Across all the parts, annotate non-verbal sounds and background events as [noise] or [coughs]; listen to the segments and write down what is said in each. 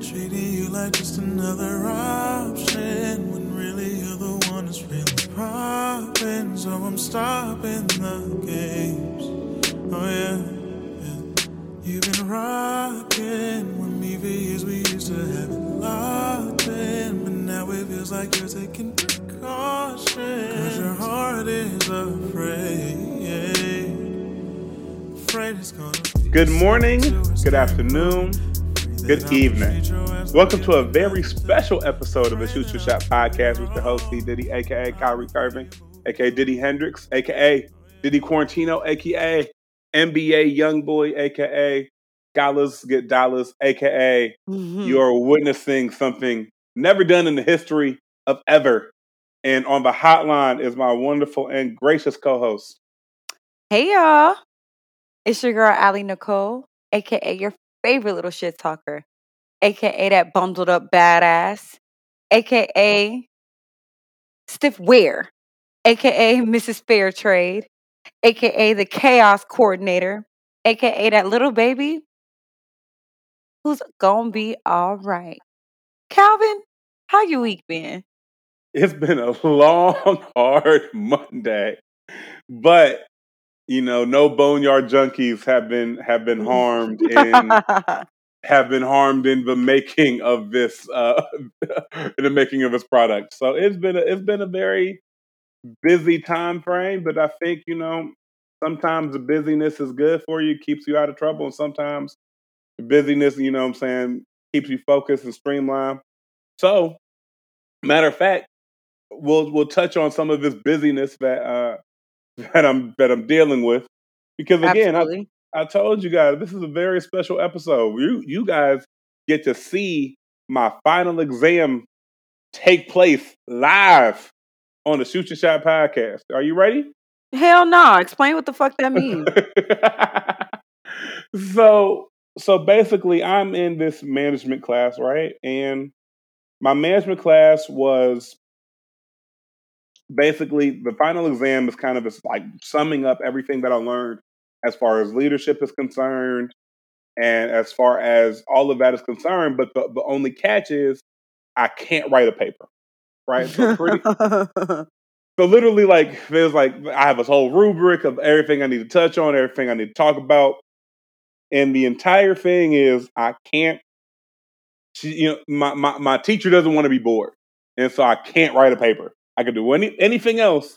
treating you like just another option when really you're the one that's really popping. So I'm stopping the games. Oh yeah, yeah. You've been rocking with me for years. We used to have it locked in, but now it feels like you're taking precautions. Cause your heart is afraid. Afraid it's gonna Good morning, good afternoon, good evening. Welcome to a very special episode of the Shoot Your Shot podcast with your host, D. Diddy, aka Kyrie Irving, aka Diddy Hendrix, aka Diddy Quarantino, aka NBA Youngboy, aka Dollars Get Dollars, aka Mm-hmm. you're witnessing something never done in the history of ever. And on the hotline is my wonderful and gracious co-host. Hey y'all, it's your girl Ali Nicole, aka your favorite little shit talker, aka that bundled up badass, aka Stiff Wear, aka Mrs. Fairtrade, aka the chaos coordinator, aka that little baby who's gonna be all right. Calvin, how you week been? It's been a [laughs] long, hard Monday, but you know, no boneyard junkies have been have been harmed [laughs] in have been harmed in the making of this uh, [laughs] in the making of this product. So it's been a, it's been a very busy time frame, but I think you know sometimes the busyness is good for you, keeps you out of trouble, and sometimes the busyness, you know, what I'm saying, keeps you focused and streamlined. So, matter of fact, we'll we'll touch on some of this busyness that uh, [laughs] that I'm that I'm dealing with because again, I, Absolutely. I told you guys this is a very special episode. You you guys get to see my final exam take place live on the Shoot Your Shot podcast. Are you ready? Hell no. Explain what the fuck that means. [laughs] so so basically I'm in this management class, right? And my management class was basically the final exam is kind of this like summing up everything that I learned as far as leadership is concerned and as far as all of that is concerned. But the, the only catch is I can't write a paper, right? So pretty, [laughs] so literally like there's like I have this whole rubric of everything I need to touch on, everything I need to talk about, and the entire thing is I can't. She, you know, my, my my teacher doesn't want to be bored, and so I can't write a paper. I can do any anything else.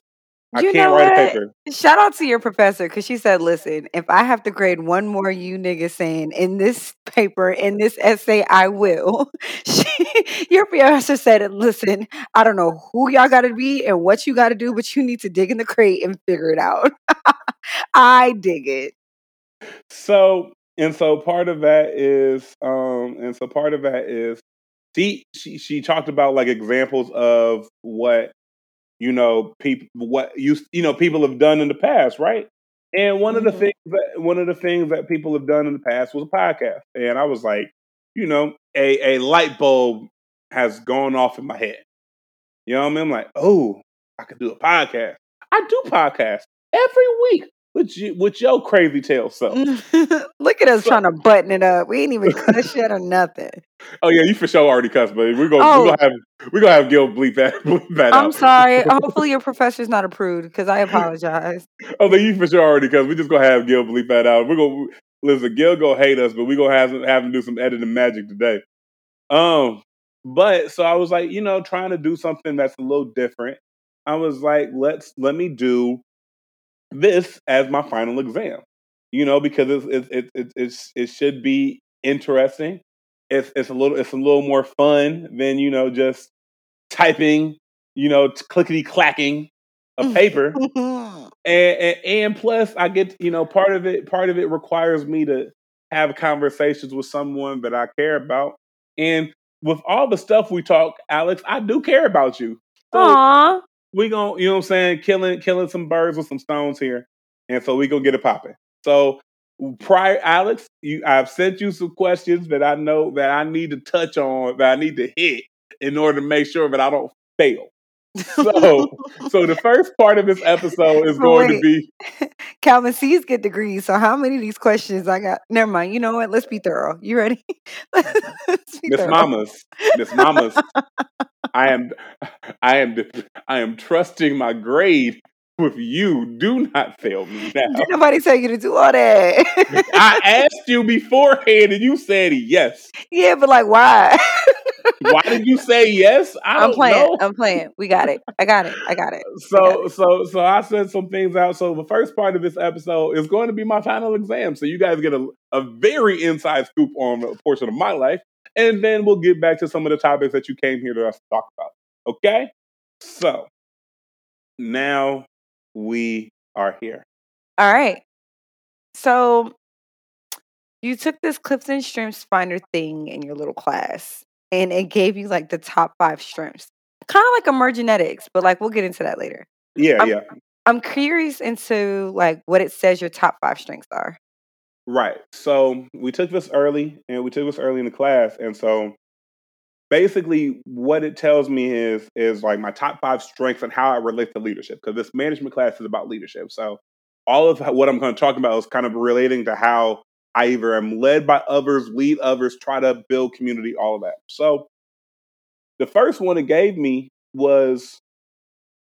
I You can't write a paper. Shout out to your professor because she said, "Listen, if I have to grade one more you niggas saying in this paper in this essay, I will." [laughs] She, your professor said, "Listen, I don't know who y'all got to be and what you got to do, but you need to dig in the crate and figure it out." [laughs] I dig it. So and so part of that is um and so part of that is she she she talked about like examples of what you know people what you you know people have done in the past, right? And one of the Mhm. things that one of the things that people have done in the past was a podcast. And I was like, you know, a a light bulb has gone off in my head. You know what I mean? I'm like, oh, I could do a podcast. I do podcasts every week with you with your crazy tail self. [laughs] Look at us So- trying to button it up. We ain't even cuss yet or nothing. Oh yeah, you for sure already cussed, but we're gonna Oh. we're gonna have we're gonna have Gil bleep that [laughs] bleep that I'm out. sorry. Hopefully, your professor's not approved because I apologize. Oh, then you for sure already cussed. We just gonna have Gil bleep that out. We're gonna listen. Gil gonna hate us, but we're gonna have have him do some editing magic today. Um, but so I was like, you know, trying to do something that's a little different. I was like, let's let me do this as my final exam. You know, because it's it it it, it's, it should be interesting. It's it's a little it's a little more fun than you know just typing, you know, clickety clacking a mm-hmm. paper. [laughs] and, and and plus I get you know part of it part of it requires me to have conversations with someone that I care about, and with all the stuff we talk, Alex, I do care about you. So Aw. We gon' you know what I'm saying, killing killing some birds with some stones here, and so we gonna get it popping. So prior, Alex, you I've sent you some questions that I know that I need to touch on, that I need to hit in order to make sure that I don't fail. So, [laughs] so the first part of this episode is going to be [laughs] Calvin C's get degrees. So how many of these questions I got? Never mind. You know what? Let's be thorough. You ready? [laughs] Miss. Mamas. Miss Mamas. I am, I am, I am trusting my grade with you. Do not fail me now. Did nobody tell you to do all that? [laughs] I asked you beforehand, and you said yes. yeah, but like, why? Why did you say yes? I I'm playing. know. I'm playing. We got it. I got it. I got it. So, so, so I said some things out. So the first part of this episode is going to be my final exam. So you guys get a, a very inside scoop on a portion of my life, and then we'll get back to some of the topics that you came here to us to talk about. Okay. So now we are here. All right. So you took this Clifton Strengths Finder thing in your little class, and it gave you like the top five strengths, kind of like emergenetics, but like we'll get into that later. Yeah, I'm- yeah. I'm curious into like what it says your top five strengths are. Right. So we took this early, and we took this early in the class, and so basically, what it tells me is is like my top five strengths and how I relate to leadership. Because this management class is about leadership. So all of what I'm going to talk about is kind of relating to how I either am led by others, lead others, try to build community, all of that. So the first one it gave me was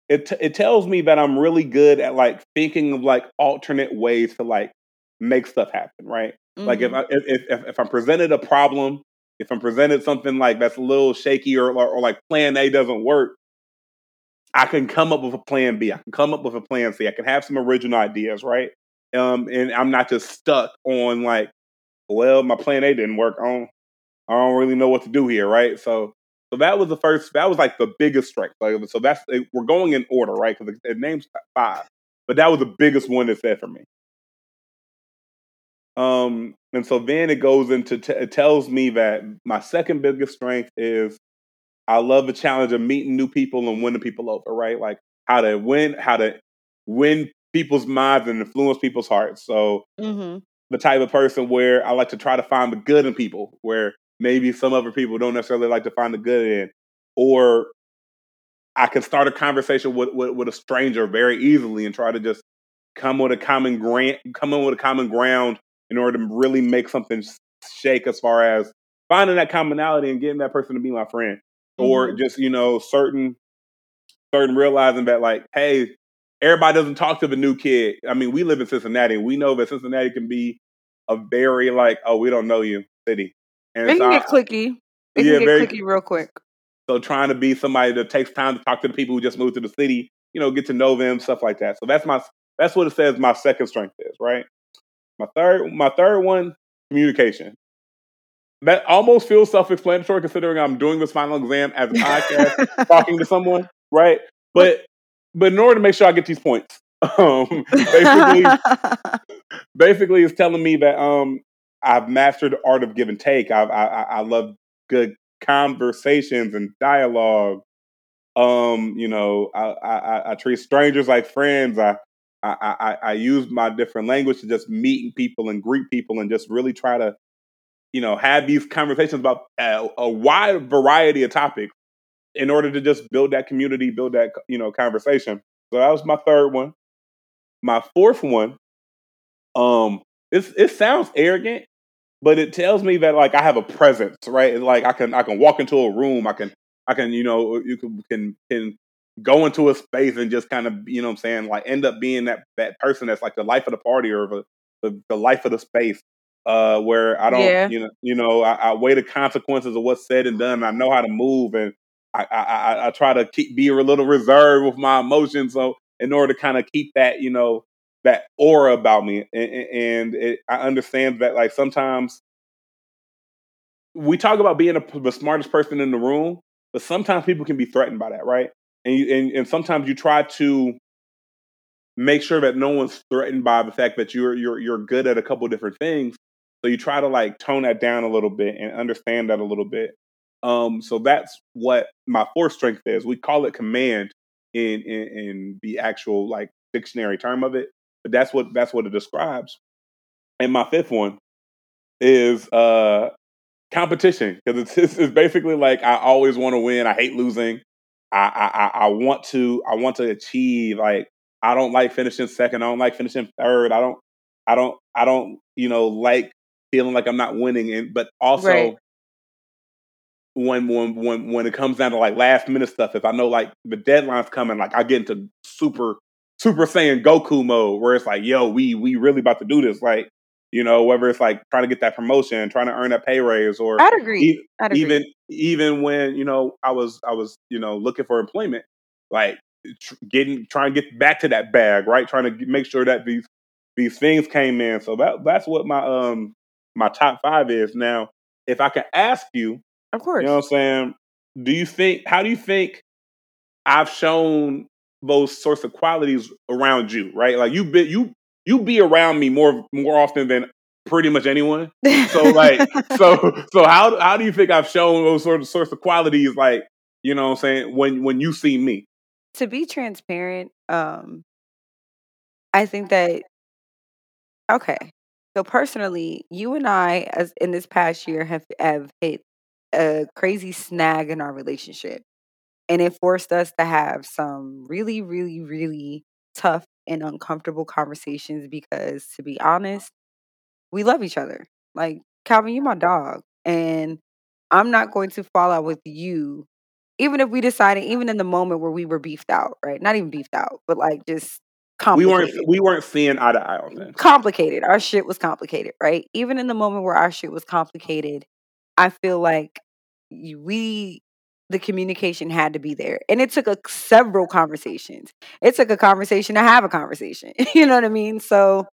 it t- it tells me that I'm really good at like thinking of like alternate ways to like make stuff happen, right? Like if, Mhm. I, if if if I'm presented a problem, if I'm presented something like that's a little shaky or, or or like Plan A doesn't work, I can come up with a Plan B. I can come up with a Plan C. I can have some original ideas, right? Um, and I'm not just stuck on like, well, my Plan A didn't work. I don't, I don't really know what to do here, right? So, so that was the first. That was like the biggest strength. Like, so that's we're going in order, right? Because it, it names five, but that was the biggest one that said for me. Um, and so then it goes into t- it tells me that my second biggest strength is I love the challenge of meeting new people and winning people over, right? Like how to win, how to win people's minds and influence people's hearts. So Mhm. the type of person where I like to try to find the good in people, where maybe some other people don't necessarily like to find the good in, or I can start a conversation with, with, with a stranger very easily and try to just come with a common grant, come in with a common ground in order to really make something shake as far as finding that commonality and getting that person to be my friend, or Mhm. just you know certain certain realizing that like, hey, everybody doesn't talk to the new kid. I mean, we live in Cincinnati, and we know that Cincinnati can be a very like, oh, we don't know you city, and It so can I- get clicky. It Yeah, can get very- clicky real quick. so trying to be somebody that takes time to talk to the people who just moved to the city, you know, get to know them, stuff like that. So that's my that's what it says my second strength is, right? My third my third one, communication. That almost feels self-explanatory considering I'm doing this final exam as a [laughs] podcast, talking to someone, right? But but in order to make sure I get these points, [laughs] um, basically [laughs] basically it's telling me that um I've mastered the art of give and take. I've, I I I love good conversations and dialogue. Um, you know, I I, I- I treat strangers like friends. I, I I I use my different language to just meet people and greet people and just really try to, you know, have these conversations about a, a wide variety of topics in order to just build that community, build that you know conversation. So that was my third one. My fourth one, um, it's, it sounds arrogant, but it tells me that like I have a presence, right? Like I can I can walk into a room, I can I can you know you can can can go into a space and just kind of you know what I'm saying like end up being that that person that's like the life of the party or the the, the life of the space. Uh, where I don't, Yeah. you know, you know, I, I weigh the consequences of what's said and done. I know how to move, and I, I, I, I try to keep be a little reserved with my emotions. So in order to kind of keep that, you know, that aura about me, and, and it, I understand that like sometimes we talk about being a, the smartest person in the room, but sometimes people can be threatened by that, right? And you, and, and sometimes you try to make sure that no one's threatened by the fact that you're you're you're good at a couple different things. So you try to like tone that down a little bit and understand that a little bit. Um, so that's what my fourth strength is. We call it command in, in in the actual like dictionary term of it, but that's what that's what it describes. And my fifth one is uh competition because it's, it's it's basically like I always want to win. I hate losing. I, I I want to I want to achieve like I don't like finishing second. I don't like finishing third. I don't I don't I don't you know like feeling like I'm not winning. And but also Right. when when when when it comes down to like last minute stuff, if I know like the deadline's coming, like I get into super super saiyan Goku mode where it's like, yo, we we really about to do this. Like you know whether it's like trying to get that promotion, trying to earn that pay raise, or I'd agree. I'd agree. Even when you know I was I was you know looking for employment, like tr- getting trying to get back to that bag, right? Trying to get- make sure that these these things came in. So that that's what my um my top five is. Now, if I can ask you, of course. you know what I'm saying? Do you think? How do you think I've shown those sorts of qualities around you? Right? Like you be you you be around me more more often than pretty much anyone. [laughs] So like so so how how do you think I've shown those sort of sorts of qualities? Like you know what I'm saying when when you see me. to be transparent, um, I think that okay. So personally, you and I, as in this past year, have have hit a crazy snag in our relationship, and it forced us to have some really, really, really tough and uncomfortable conversations. Because to be honest, we love each other. Like Calvin, you're my dog, and I'm not going to fall out with you, even if we decided, even in the moment where we were beefed out, right? Not even beefed out, but like just complicated. We weren't we weren't seeing eye to eye on mm, things. Complicated. Our shit was complicated, right? Even in the moment where our shit was complicated, I feel like we the communication had to be there and it took a, several conversations it took a conversation to have a conversation [laughs] you know what i mean so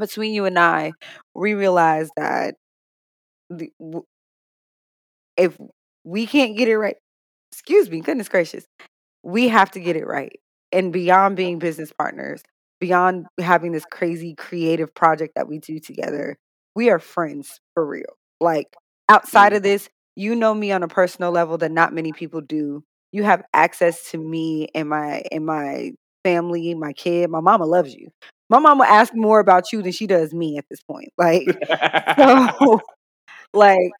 between you and i we realized that the, if we can't get it right excuse me goodness gracious we have to get it right and beyond being business partners beyond having this crazy creative project that we do together we are friends for real like outside of mm-hmm. this you know me on a personal level that not many people do you have access to me and my and my family my kid my mama loves you my mom mama asks more about you than she does me at this point like [laughs] so like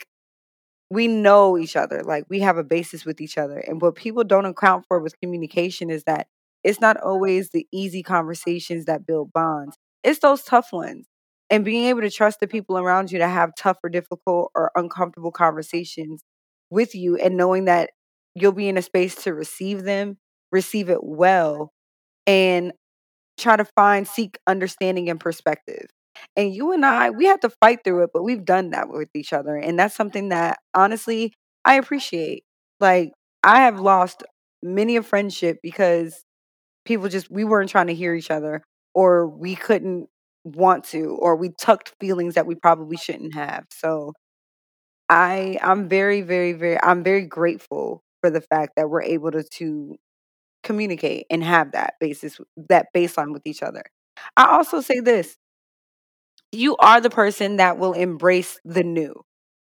we know each other like we have a basis with each other and what people don't account for with communication is that it's not always the easy conversations that build bonds. It's those tough ones and being able to trust the people around you to have tough or difficult or uncomfortable conversations with you and knowing that you'll be in a space to receive them receive it well and try to find seek understanding and perspective and you and I, we have to fight through it, but we've done that with each other. And that's something that honestly I appreciate. Like, I have lost many a friendship because people just, we weren't trying to hear each other or we couldn't want to or we tucked feelings that we probably shouldn't have. So I, I'm very, very, very, I'm very grateful for the fact that we're able to, to communicate and have that basis, that baseline with each other. I also say this you are the person that will embrace the new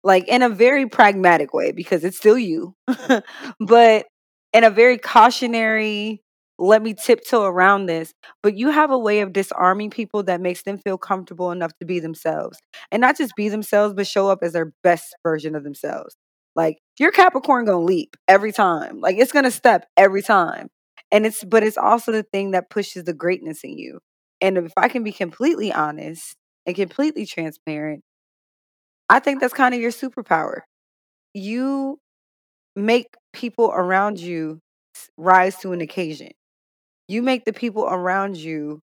like in a very pragmatic way because it's still you [laughs] but in a very cautionary let me tiptoe around this but you have a way of disarming people that makes them feel comfortable enough to be themselves and not just be themselves but show up as their best version of themselves like your capricorn gonna leap every time like it's gonna step every time and it's but it's also the thing that pushes the greatness in you and if i can be completely honest and completely transparent, I think that's kind of your superpower. You make people around you rise to an occasion. You make the people around you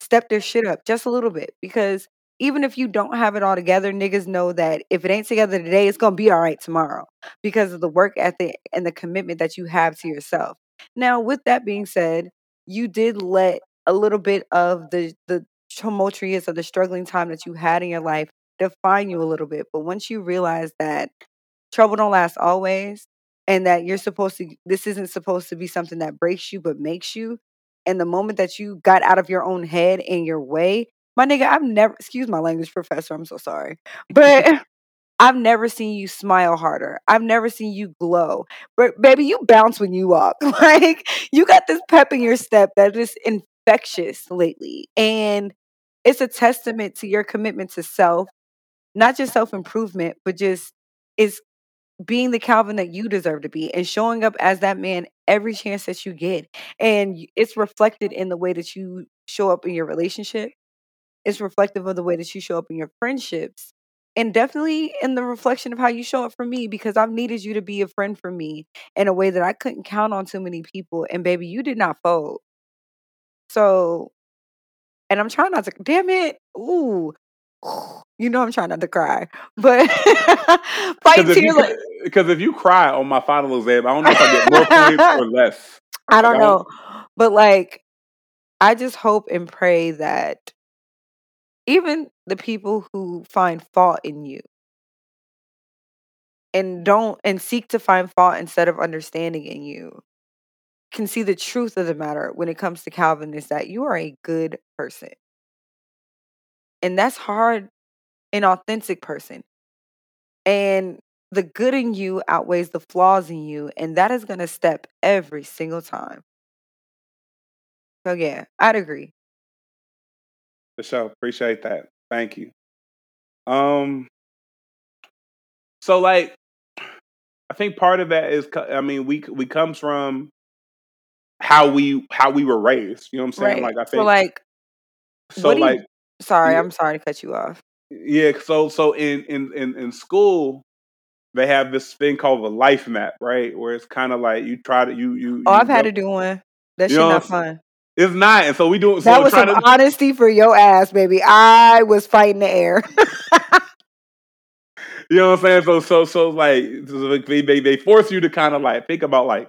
step their shit up just a little bit because even if you don't have it all together, niggas know that if it ain't together today, it's gonna be all right tomorrow because of the work ethic and the commitment that you have to yourself. Now, with that being said, you did let a little bit of the the tumultuous or the struggling time that you had in your life define you a little bit. But once you realize that trouble don't last always and that you're supposed to this isn't supposed to be something that breaks you but makes you and the moment that you got out of your own head and your way my nigga i've never excuse my language professor i'm so sorry but [laughs] i've never seen you smile harder i've never seen you glow but baby you bounce when you walk [laughs] like you got this pep in your step that is infectious lately and it's a testament to your commitment to self not just self improvement but just is being the Calvin that you deserve to be and showing up as that man every chance that you get. And it's reflected in the way that you show up in your relationship. It's reflective of the way that you show up in your friendships. And definitely in the reflection of how you show up for me because I've needed you to be a friend for me in a way that I couldn't count on too many people. And baby, you did not fold. So, and I'm trying not to, damn it. Ooh. [sighs] You know I'm trying not to cry, but [laughs] fight Because if you tears. like- because if you cry on my final exam, I don't know if I get more points or [laughs] less. I don't I know, don't. but like I just hope and pray that even the people who find fault in you and don't and seek to find fault instead of understanding in you can see the truth of the matter when it comes to Calvin is that you are a good person. And that's hard an authentic person. And the good in you outweighs the flaws in you, and that is going to step every single time. So yeah, I'd agree. For sure. Appreciate that. Thank you. Um. So like, I think part of that is, I mean, we we comes from how we how we were raised. You know what I'm saying? Right. Like, I think So like so. do you Like, sorry, I'm sorry to cut you off. yeah. So so in in in in school, they have this thing called a life map, right? Where it's kind of like you try to you you Oh, you I've had to do one. That You shit know, not fun. It's not, and so we do. That So was try some to honesty for your ass, baby. I was fighting the air. [laughs] You know what I'm saying? So so so like they they, they force you to kind of like think about like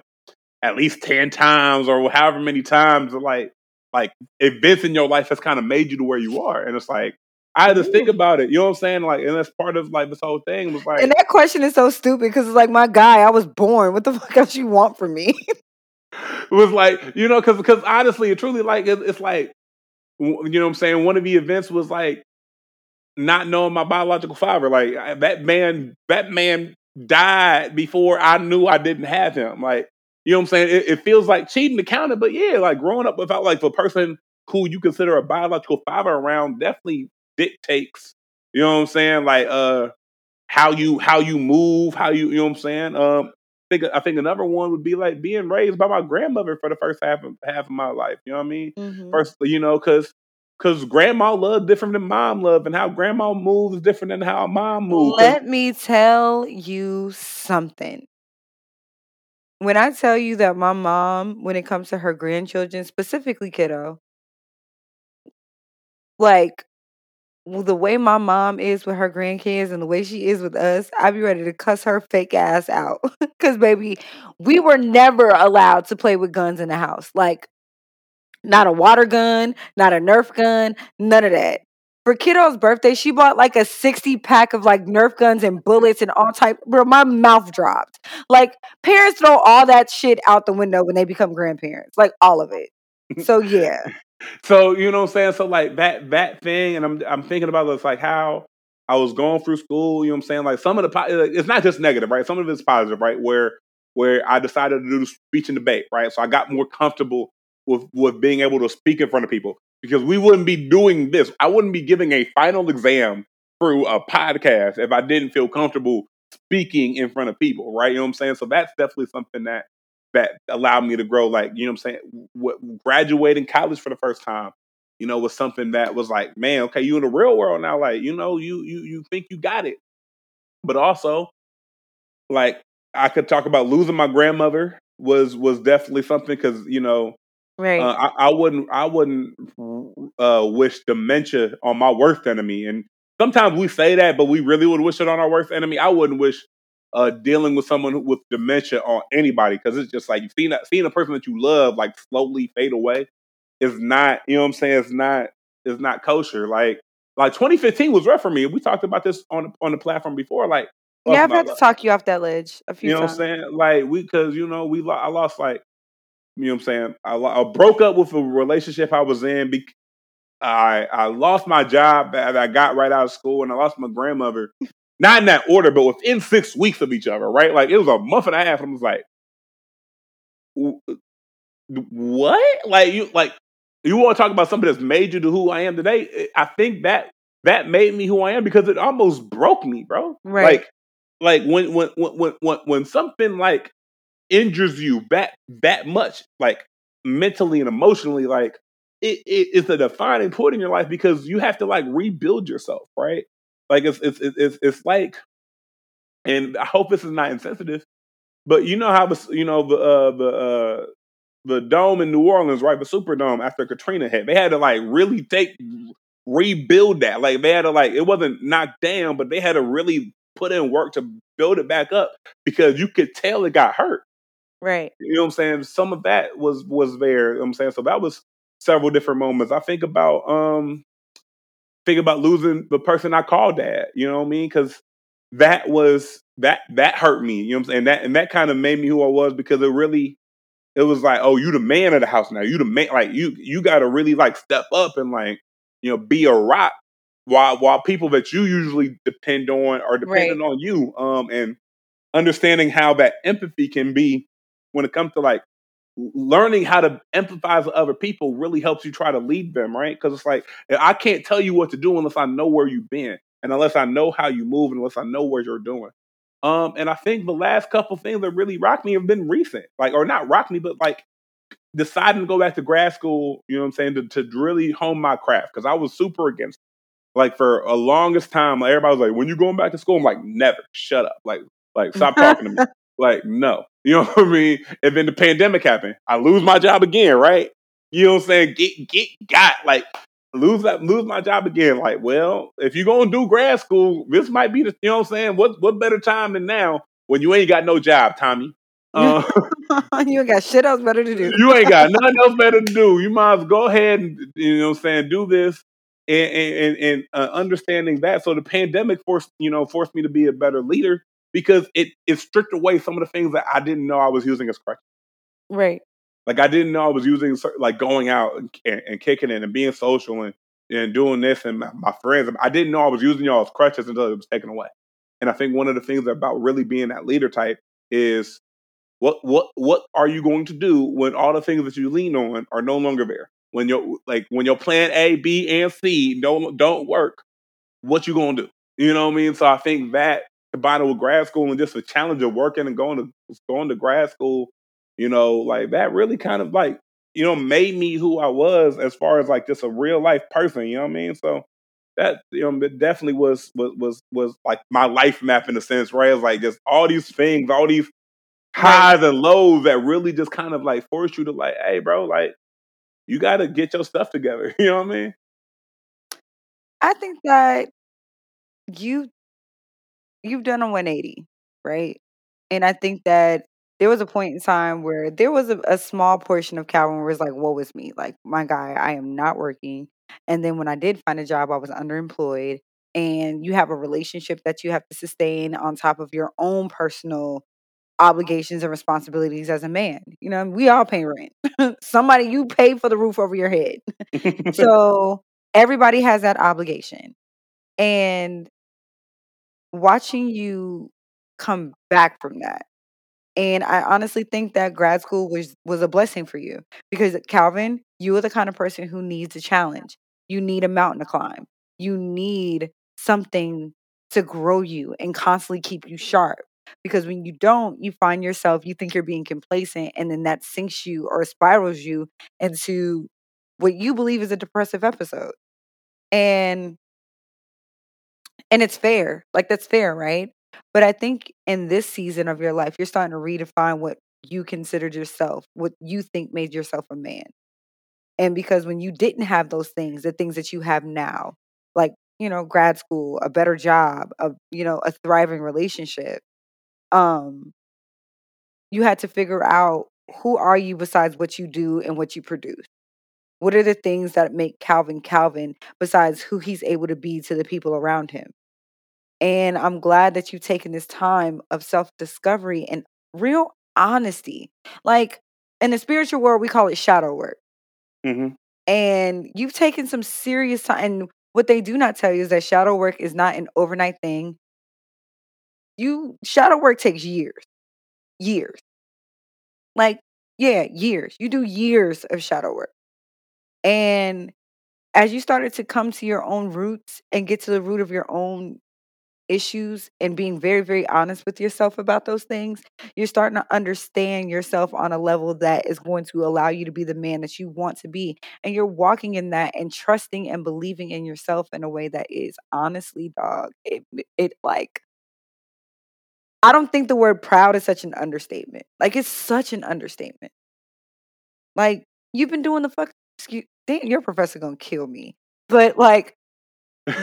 at least ten times or however many times like like events in your life has kind of made you to where you are, and it's like I had to think about it. You know what I'm saying? Like, and that's part of like this whole thing was like. And that question is so stupid because it's like my guy, I was born. What the [laughs] fuck else you want from me? Was like you know because because honestly, it truly like it, it's like you know what I'm saying. One of the events was like not knowing my biological father. Like that man, that man died before I knew I didn't have him. Like you know what I'm saying. It, it feels like cheating to count it, but yeah, like growing up without like the person who you consider a biological father around definitely dictates. You know what I'm saying? Like uh, how you how you move, how you you know what I'm saying. Um, think I think another one would be like being raised by my grandmother for the first half of half of my life. You know what I mean? hmm First, you know, because because grandma love different than mom love, and how grandma moves is different than how mom moves. Let me tell you something. When I tell you that my mom, when it comes to her grandchildren, specifically kiddo, like the way my mom is with her grandkids and the way she is with us, I'd be ready to cuss her fake ass out. [laughs] Cause baby, we were never allowed to play with guns in the house. Like not a water gun, not a Nerf gun, none of that. For kiddo's birthday, she bought like a 60 pack of like Nerf guns and bullets and all type. Bro, my mouth dropped. Like parents throw all that shit out the window when they become grandparents. Like all of it. So yeah. [laughs] so you know what I'm saying. So like that that thing, and I'm I'm thinking about this like how I was going through school. You know what I'm saying. Like some of the it's not just negative, right? Some of it's positive, right? Where where I decided to do the speech and debate, right? So I got more comfortable with with being able to speak in front of people because we wouldn't be doing this. I wouldn't be giving a final exam through a podcast if I didn't feel comfortable speaking in front of people, right? You know what I'm saying? So that's definitely something that that allowed me to grow. Like you know what I'm saying? What, graduating college for the first time, you know, was something that was like, man, okay, you in the real world now. Like you know, you you you think you got it, but also like I could talk about losing my grandmother was was definitely something because you know Right. uh, I, I wouldn't I wouldn't uh, wish dementia on my worst enemy. And sometimes we say that, but we really would wish it on our worst enemy. I wouldn't wish uh, dealing with someone with dementia on anybody because it's just like seeing that seeing a person that you love like slowly fade away is not you know what I'm saying. It's not it's not kosher. Like like 2015 was rough for me. We talked about this on on the platform before. Like yeah, I've had to talk you off that ledge a few you know what. I'm saying? Like we, cause you know we, lo- I lost like, you know what I'm saying? I, lo- I broke up with a relationship I was in. Be- I I lost my job that I got right out of school, and I lost my grandmother. Not in that order, but within six weeks of each other, right? Like it was a month and a half. And I was like, what? Like you, like you want to talk about something that's made you to who I am today? I think that that made me who I am because it almost broke me, bro. Right. Like like when when when when when something like injures you that that much, like mentally and emotionally, like it, it it's a defining point in your life because you have to like rebuild yourself, right? Like it's it's it's it's like, and I hope this is not insensitive, but you know how the you know the uh, the uh, the dome in New Orleans, right? The Superdome after Katrina hit, they had to like really take rebuild that. Like they had to like it wasn't knocked down, but they had to really put in work to build it back up because you could tell it got hurt. Right. You know what I'm saying? Some of that was was there. You know what I'm saying so that was several different moments. I think about um think about losing the person I called dad. You know what I mean? Because that was that that hurt me. You know what I'm saying? That and that kind of made me who I was because it really it was like, oh, you the man of the house now. You the man. Like you you got to really like step up and like you know be a rock while while people that you usually depend on are dependent Right. on you. Um and understanding how that empathy can be when it comes to like learning how to empathize with other people really helps you try to lead them, right? Because it's like I can't tell you what to do unless I know where you've been, and unless I know how you move, and unless I know where you're doing. Um, and I think the last couple things that really rocked me have been recent, like or not rocked me, but like deciding to go back to grad school. You know what I'm saying to, to really hone my craft because I was super against. It. Like for a longest time, like, everybody was like, "When you going back to school?" I'm like, "Never. Shut up. Like, like stop talking to me." [laughs] Like, no. You [laughs] know what I mean? And then the pandemic happened. I lose my job again, right? You know what I'm saying? Get get got like lose that lose my job again. Like, well, if you're gonna do grad school, this might be the you know what I'm saying? What what better time than now when you ain't got no job, Tommy? [laughs] Uh, you [laughs] ain't got shit else better to do. you ain't got nothing else better to do. You might as well go ahead and you know what I'm saying, do this and and, and uh, understanding that. So the pandemic forced, you know, forced me to be a better leader because it it stripped away some of the things that I didn't know I was using as crutches. Right. Like I didn't know I was using like going out and, and, and kicking it and being social and and doing this and my, my friends. I didn't know I was using y'all as crutches until it was taken away. And I think one of the things about really being that leader type is what what what are you going to do when all the things that you lean on are no longer there? When your like when your plan A, B, and C don't don't work, what you gonna do? You know what I mean? So I think that combined with grad school and just the challenge of working and going to going to grad school, you know, like that really kind of like you know made me who I was as far as like just a real life person. You know what I mean? So that you know it definitely was was was was like my life map in a sense, right? It's like just all these things, all these highs and lows that really just kind of like force you to like, hey, bro, like you got to get your stuff together. [laughs] You know what I mean? I think that you you've done a 180, right? And I think that there was a point in time where there was a, a small portion of Calvin where it's like, woe is me. Like, my guy, I am not working. And then when I did find a job, I was underemployed. And you have a relationship that you have to sustain on top of your own personal obligations and responsibilities as a man. You know, we all pay rent. [laughs] Somebody you pay for the roof over your head. [laughs] so everybody has that obligation. And watching you come back from that. And I honestly think that grad school was was a blessing for you because Calvin, you are the kind of person who needs a challenge. You need a mountain to climb. You need something to grow you and constantly keep you sharp. Because when you don't, you find yourself, you think you're being complacent, and then that sinks you or spirals you into what you believe is a depressive episode. And and it's fair. Like that's fair, right? But I think in this season of your life, you're starting to redefine what you considered yourself, what you think made yourself a man. And because when you didn't have those things, the things that you have now, like, you know, grad school, a better job, a you know, a thriving relationship, um, you had to figure out who are you besides what you do and what you produce. What are the things that make Calvin Calvin besides who he's able to be to the people around him? And I'm glad that you've taken this time of self discovery and real honesty. Like in the spiritual world, we call it shadow work. hmm And you've taken some serious time. And what they do not tell you is that shadow work is not an overnight thing. You shadow work takes years, years. Like, yeah, years. You do years of shadow work. And as you started to come to your own roots and get to the root of your own issues and being very, very honest with yourself about those things, you're starting to understand yourself on a level that is going to allow you to be the man that you want to be. And you're walking in that and trusting and believing in yourself in a way that is honestly, dog, it, it like, I don't think the word proud is such an understatement. Like, it's such an understatement. Like, you've been doing the fuck, excuse, damn, your professor gonna kill me. But like,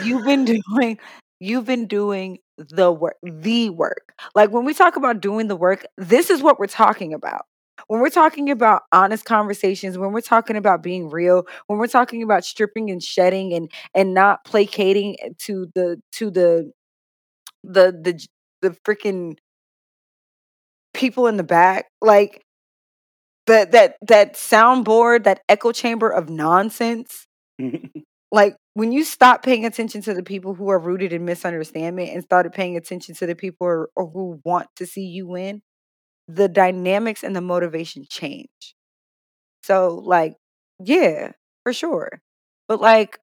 you've been [laughs] doing you've been doing the work the work. Like when we talk about doing the work this is what we're talking about. When we're talking about honest conversations when we're talking about being real when we're talking about stripping and shedding and and not placating eh, to the to the the the the freaking people in the back like that that that soundboard that echo chamber of nonsense [laughs] like when you stop paying attention to the people who are rooted in misunderstanding and started paying attention to the people who, are, who want to see you win, the dynamics and the motivation change. So, like, yeah, for sure. But, like,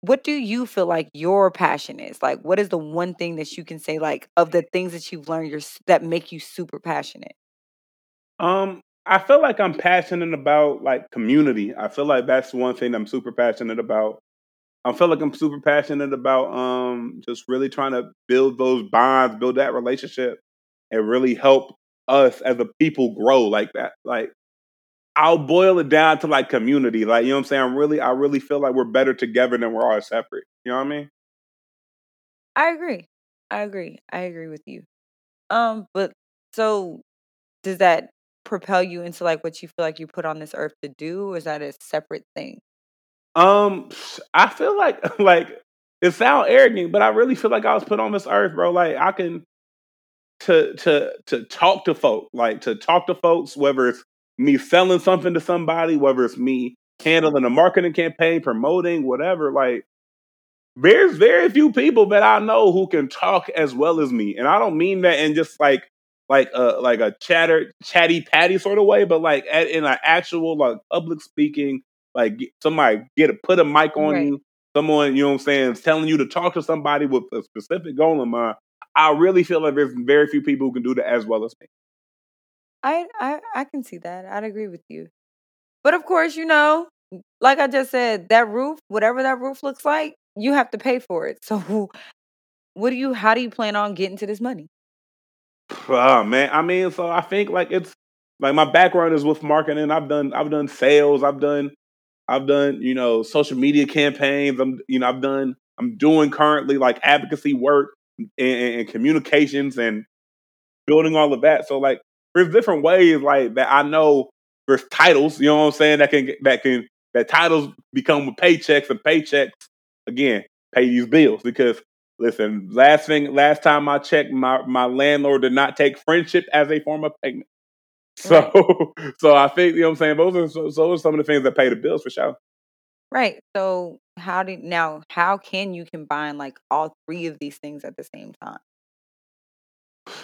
what do you feel like your passion is? Like, what is the one thing that you can say, like, of the things that you've learned that make you super passionate? Um, I feel like I'm passionate about like community. I feel like that's one thing I'm super passionate about. I feel like I'm super passionate about um just really trying to build those bonds, build that relationship, and really help us as a people grow like that. Like I'll boil it down to like community. Like, you know what I'm saying? I'm really I really feel like we're better together than we're all separate. You know what I mean? I agree. I agree. I agree with you. Um, but so does that propel you into like what you feel like you put on this earth to do or is that a separate thing? Um i feel like [laughs] like it sounds arrogant but i really feel like i was put on this earth bro like i can to to to talk to folk like to talk to folks whether it's me selling something to somebody whether it's me handling a marketing campaign promoting whatever like there's very few people that i know who can talk as well as me and i don't mean that in just like like a like a chatter chatty patty sort of way, but like at, in an actual like public speaking, like somebody get a put a mic on right. you, someone you know what I'm saying, is telling you to talk to somebody with a specific goal in mind. I really feel like there's very few people who can do that as well as me. I I I can see that. I'd agree with you. But of course, you know, like I just said, that roof, whatever that roof looks like, you have to pay for it. [laughs] So what do you how do you plan on getting to this money? Oh man, I mean, so I think like it's like my background is with marketing. I've done I've done sales. I've done I've done you know social media campaigns. I'm you know I've done I'm doing currently like advocacy work and, and communications and building all of that. So like there's different ways like that I know there's titles. You know what I'm saying that can that can that titles become paychecks and paychecks again pay these bills because Listen, last thing, last time I checked, my my landlord did not take friendship as a form of payment. [laughs] So, right. so I think you know what I'm saying. Those are so, those are some of the things that pay the bills for sure. Right. So, how do now? How can you combine like all three of these things at the same time?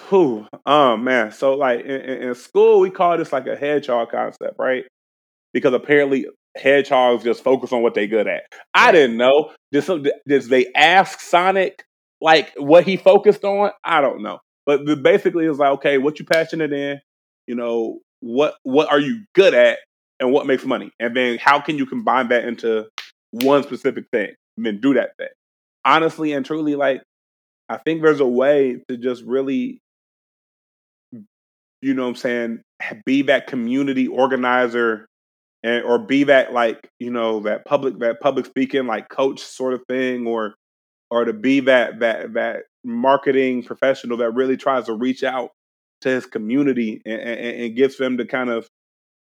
Whew, oh man. So, like in, in school, we call this like a hedgehog concept, right? Because apparently hedgehogs just focus on what they good at. I didn't know. Did, some, did they ask Sonic like what he focused on? I don't know. But basically, it's like, okay, what you passionate in? You know, what what are you good at, and what makes money? And then how can you combine that into one specific thing, and then do that thing? Honestly and truly, like I think there's a way to just really, you know, what I'm saying, be that community organizer and or be that like you know that public that public speaking like coach sort of thing or or to be that that that marketing professional that really tries to reach out to his community and, and, and gets them to kind of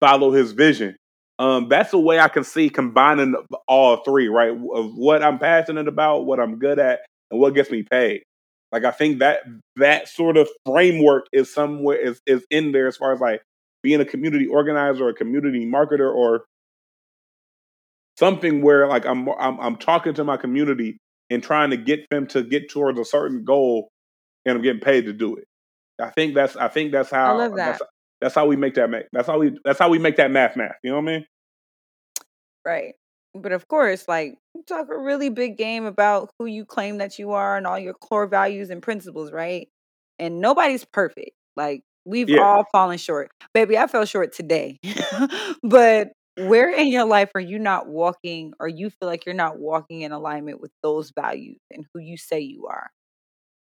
follow his vision um, that's the way I can see combining all three, right? Of what I'm passionate about, what I'm good at, and what gets me paid. Like I think that that sort of framework is somewhere is is in there as far as like being a community organizer or a community marketer or something where like I'm, I'm I'm talking to my community and trying to get them to get towards a certain goal and I'm getting paid to do it. I think that's I think that's how that. that's, that's how we make that make that's how we that's how we make that math math. You know what I mean? Right. But of course, like you talk a really big game about who you claim that you are and all your core values and principles, right? And nobody's perfect. Like we've Yeah. all fallen short. Baby, I fell short today. [laughs] but where in your life are you not walking or you feel like you're not walking in alignment with those values and who you say you are?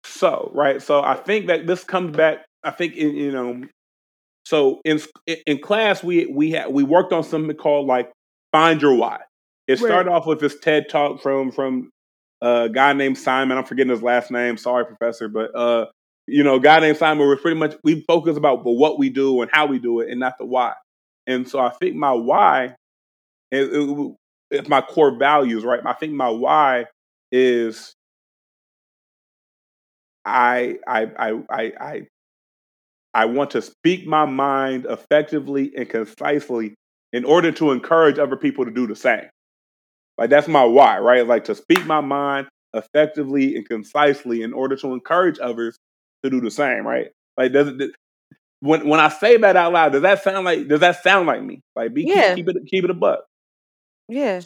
So right, so I think that this comes back. I think in, you know, so in in class we we had we worked on something called like find your why. It Right. started off with this TED talk from from a guy named Simon. I'm forgetting his last name. Sorry, professor, but uh, you know, guy named Simon. We're pretty much we focus about but what we do and how we do it, and not the why. And so I think my why is, is my core values, right? I think my why is I I I I I I want to speak my mind effectively and concisely in order to encourage other people to do the same. Like that's my why, right? Like to speak my mind effectively and concisely in order to encourage others to do the same, right? Like does it when when I say that out loud, does that sound like does that sound like me? Like be Yeah. keep, keep it keep it a buck. Yeah.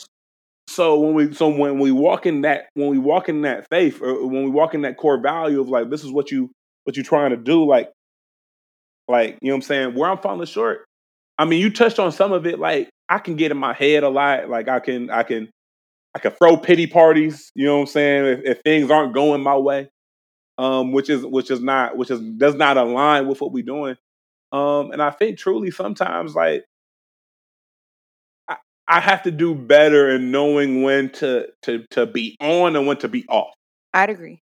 So when we so when we walk in that when we walk in that faith or when we walk in that core value of like this is what you what you're trying to do, like like you know what I'm saying, where I'm falling short. I mean, you touched on some of it. Like I can get in my head a lot. Like I can I can I can throw pity parties. You know what I'm saying? If, if things aren't going my way, um, which is which is not which is does not align with what we're doing. Um, and I think truly sometimes like I, I have to do better in knowing when to to to be on and when to be off. I'd agree.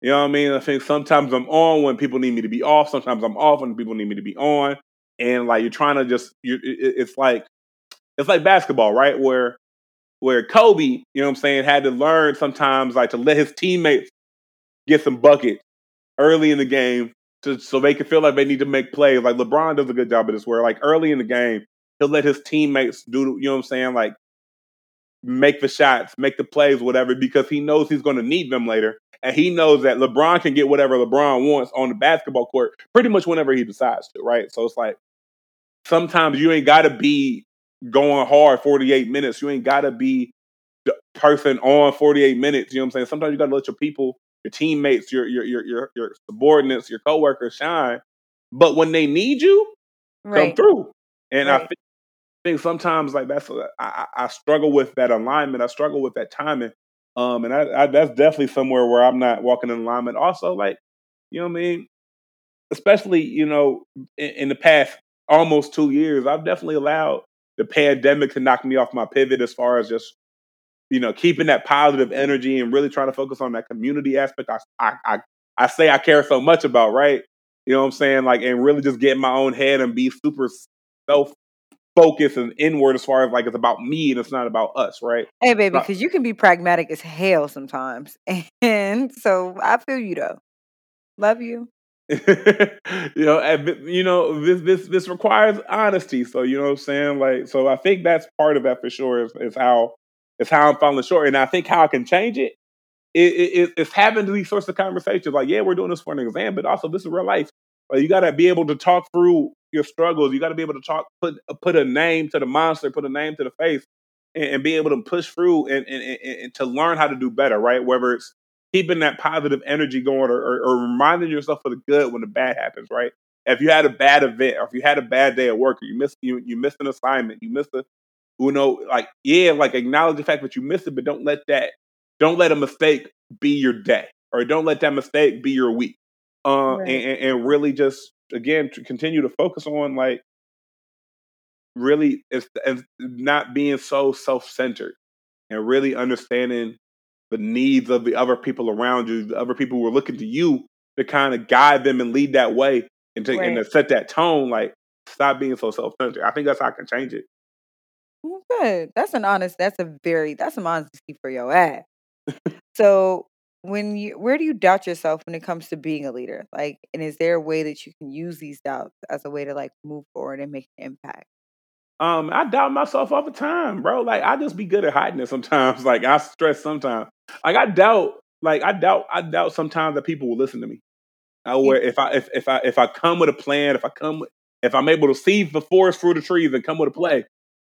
You know what I mean? I think sometimes I'm on when people need me to be off. Sometimes I'm off when people need me to be on. And like you're trying to just, you it, it's like it's like basketball, right? Where where Kobe, you know what I'm saying, had to learn sometimes like to let his teammates get some buckets early in the game to, so they can feel like they need to make plays. Like LeBron does a good job of this, where like early in the game he'll let his teammates do, you know what I'm saying, like make the shots, make the plays, whatever, because he knows he's going to need them later. And he knows that LeBron can get whatever LeBron wants on the basketball court pretty much whenever he decides to, right? So it's like sometimes you ain't got to be going hard 48 minutes. You ain't got to be the person on 48 minutes. You know what I'm saying? Sometimes you got to let your people, your teammates, your your your your, your subordinates, your coworkers shine. But when they need you, come through. And I Right. thi- think sometimes like that's I, I I struggle with that alignment. I struggle with that timing. Um, and I, I that's definitely somewhere where I'm not walking in alignment. Also, like you know what I mean. Especially you know in, in the past almost two years, I've definitely allowed the pandemic to knock me off my pivot as far as just you know keeping that positive energy and really trying to focus on that community aspect. I I I, I say I care so much about right. You know what I'm saying? Like, and really just get in my own head and be super self focused and inward as far as like it's about me and it's not about us, right? Hey, baby, because you can be pragmatic as hell sometimes. [laughs] And so I feel you though. Love you. [laughs] you know, and, you know, this this this requires honesty. So you know what I'm saying? Like, so I think that's part of that for sure. Is, is how is how I'm falling short, and I think how I can change it. It, it, it- having these sorts of conversations. Like, yeah, we're doing this for an exam, but also this is real life. Like, you got to be able to talk through your struggles. You got to be able to talk, put uh, put a name to the monster, put a name to the face, and, and be able to push through and, and, and, and to learn how to do better. Right, whether it's keeping that positive energy going or, or, or reminding yourself of the good when the bad happens, right? If you had a bad event or if you had a bad day at work or you missed you, you missed an assignment, you missed a you know, like yeah, like acknowledge the fact that you missed it, but don't let that don't let a mistake be your day or don't let that mistake be your week. Uh Right. and, and, really just again to continue to focus on like really it's, it's not being so self-centered and really understanding the needs of the other people around you, the other people who are looking to you to kind of guide them and lead that way and to, and to set that tone. Like, stop being so self centered. I think that's how I can change it. Good. That's an honest. That's a very. That's some honesty for your ass. so when you, where do you doubt yourself when it comes to being a leader? Like, and is there a way that you can use these doubts as a way to like move forward and make an impact? Um, I doubt myself all the time, bro. Like, I just be good at hiding it sometimes. [laughs] Like, I stress sometimes. Like, I doubt. Like, I doubt. I doubt sometimes that people will listen to me. I, where if I if, if I if I come with a plan, if I come with, if I'm able to see the forest through the trees and come with a play,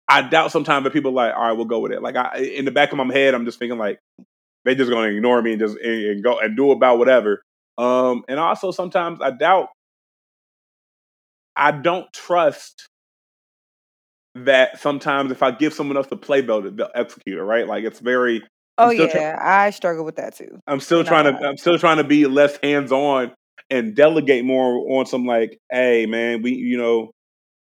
I doubt sometimes that people are like, all right, we'll go with it. Like I, in the back of my head, I'm just thinking like they just gonna ignore me and just and, and go and do about whatever. Um, and also sometimes I doubt. I don't trust that sometimes if I give someone else the playbill, they'll execute it. Right? Like it's very. Oh I'm try- yeah, I struggle with that too. I'm still You trying to. I'm still trying to be less hands on and delegate more on some like, hey man, we you know,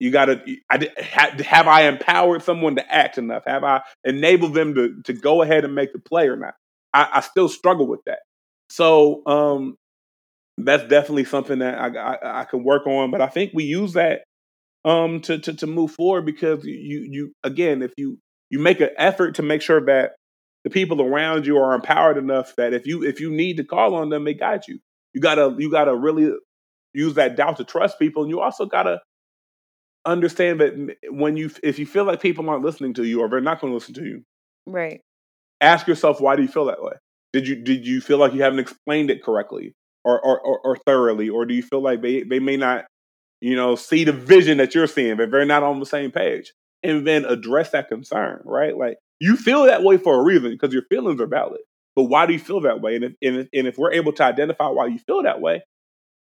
you got to. I did- ha- have I empowered someone to act enough? Have I enabled them to to go ahead and make the play or not? I, I still struggle with that. So um, that's definitely something that I, I I can work on. But I think we use that um to to to move forward because you you again if you you make an effort to make sure that the people around you are empowered enough that if you if you need to call on them, they got you. You gotta you gotta really use that doubt to trust people, and you also gotta understand that when you if you feel like people aren't listening to you or they're not going to listen to you, Right. ask yourself why do you feel that way? Did you did you feel like you haven't explained it correctly or or, or, or thoroughly, or do you feel like they they may not you know see the vision that you're seeing, but they're not on the same page? And then address that concern, right? Like you feel that way for a reason because your feelings are valid. But why do you feel that way? And if, and if and if we're able to identify why you feel that way,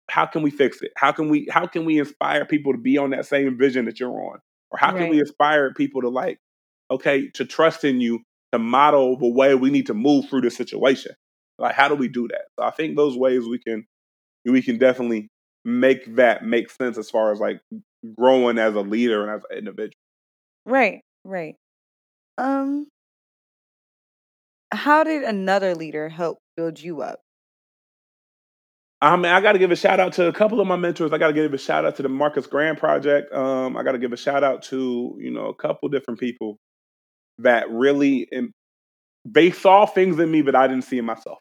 how can we fix it? How can we how can we inspire people to be on that same vision that you're on? Or how can we inspire people to like, okay, to trust in you to model the way we need to move through the situation? Like how do we do that? So I think those ways we can we can definitely make that make sense as far as like growing as a leader and as an individual. Right. Right. Um. How did another leader help build you up? I mean, I got to give a shout out to a couple of my mentors. I got to give a shout out to the Marcus Graham Project. Um, I got to give a shout out to you know a couple different people that really they saw things in me that I didn't see in myself.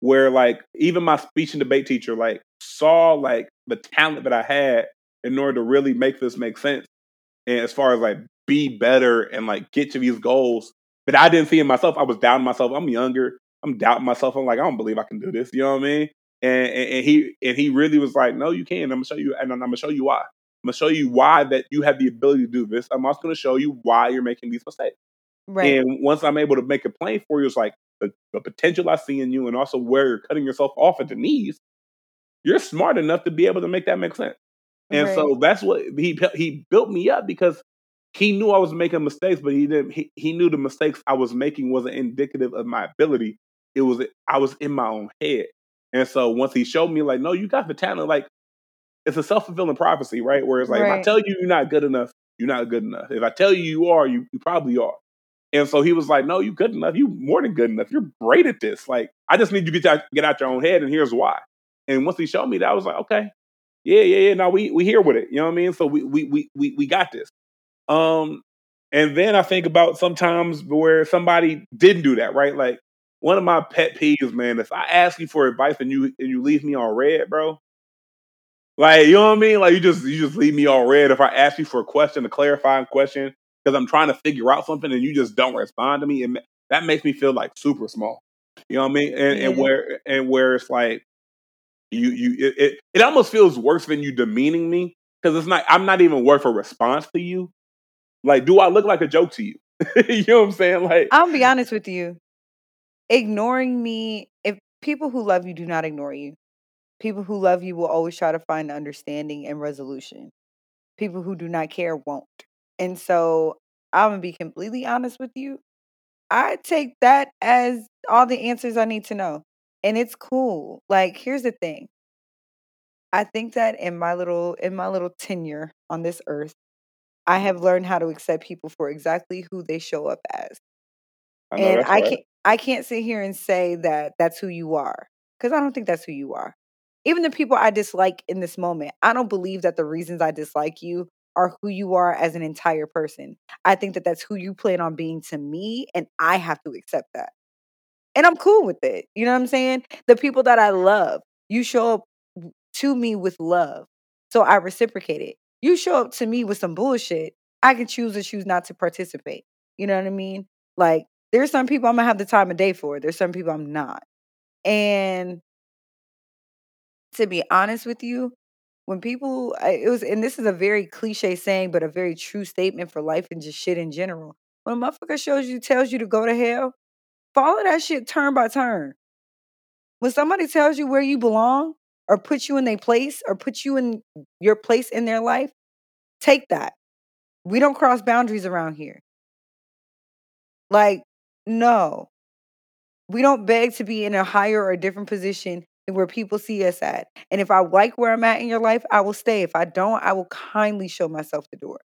Where like even my speech and debate teacher like saw like the talent that I had in order to really make this make sense, and as far as like be better and like get to these goals that I didn't see in myself. I was doubting myself. I'm younger. I'm doubting myself. I'm like I don't believe I can do this. You know what I mean? And, and, and he and he really was like, "No, you can. I'm gonna show you, and I'm gonna show you why. I'm gonna show you why that you have the ability to do this. I'm also gonna show you why you're making these mistakes. Right. And once I'm able to make a plain for you, it's like the, the potential I see in you, and also where you're cutting yourself off at the knees. You're smart enough to be able to make that make sense. And right. so that's what he he built me up because he knew I was making mistakes, but he didn't. He, he knew the mistakes I was making wasn't indicative of my ability. It was I was in my own head. And so once he showed me, like, no, you got the talent. Like, it's a self fulfilling prophecy, right? Where it's like, if I tell you you're not good enough, you're not good enough. If I tell you you are, you, you probably are. And so he was like, no, you good enough. You more than good enough. You're great at this. Like, I just need you to get out, get out your own head, and here's why. And once he showed me that, I was like, okay, yeah, yeah, yeah. Now we we here with it. You know what I mean? So we we we we, we got this. Um, and then I think about sometimes where somebody didn't do that, right? Like one of my pet peeves, man. If I ask you for advice and you and you leave me on red, bro, like you know what I mean? Like you just you just leave me on red. If I ask you for a question, a clarifying question, because I'm trying to figure out something and you just don't respond to me, and that makes me feel like super small. You know what I mean? And, and where and where it's like you you it, it, it almost feels worse than you demeaning me because it's not I'm not even worth a response to you. Like, do I look like a joke to you? [laughs] you know what I'm saying? Like, I'll be honest with you. Ignoring me, if people who love you do not ignore you, people who love you will always try to find understanding and resolution. People who do not care won't. And so I'm to be completely honest with you. I take that as all the answers I need to know. And it's cool. Like, here's the thing. I think that in my little in my little tenure on this earth, I have learned how to accept people for exactly who they show up as. I and I right. can't I can't sit here and say that that's who you are because I don't think that's who you are. Even the people I dislike in this moment, I don't believe that the reasons I dislike you are who you are as an entire person. I think that that's who you plan on being to me, and I have to accept that. And I'm cool with it. You know what I'm saying? The people that I love, you show up to me with love. So I reciprocate it. You show up to me with some bullshit, I can choose or choose not to participate. You know what I mean? Like, there's some people I'm gonna have the time of day for. There's some people I'm not. And to be honest with you, when people it was and this is a very cliche saying but a very true statement for life and just shit in general when a motherfucker shows you tells you to go to hell follow that shit turn by turn when somebody tells you where you belong or put you in their place or put you in your place in their life take that we don't cross boundaries around here like no we don't beg to be in a higher or different position than where people see us at. And if I like where I'm at in your life, I will stay. If I don't, I will kindly show myself the door.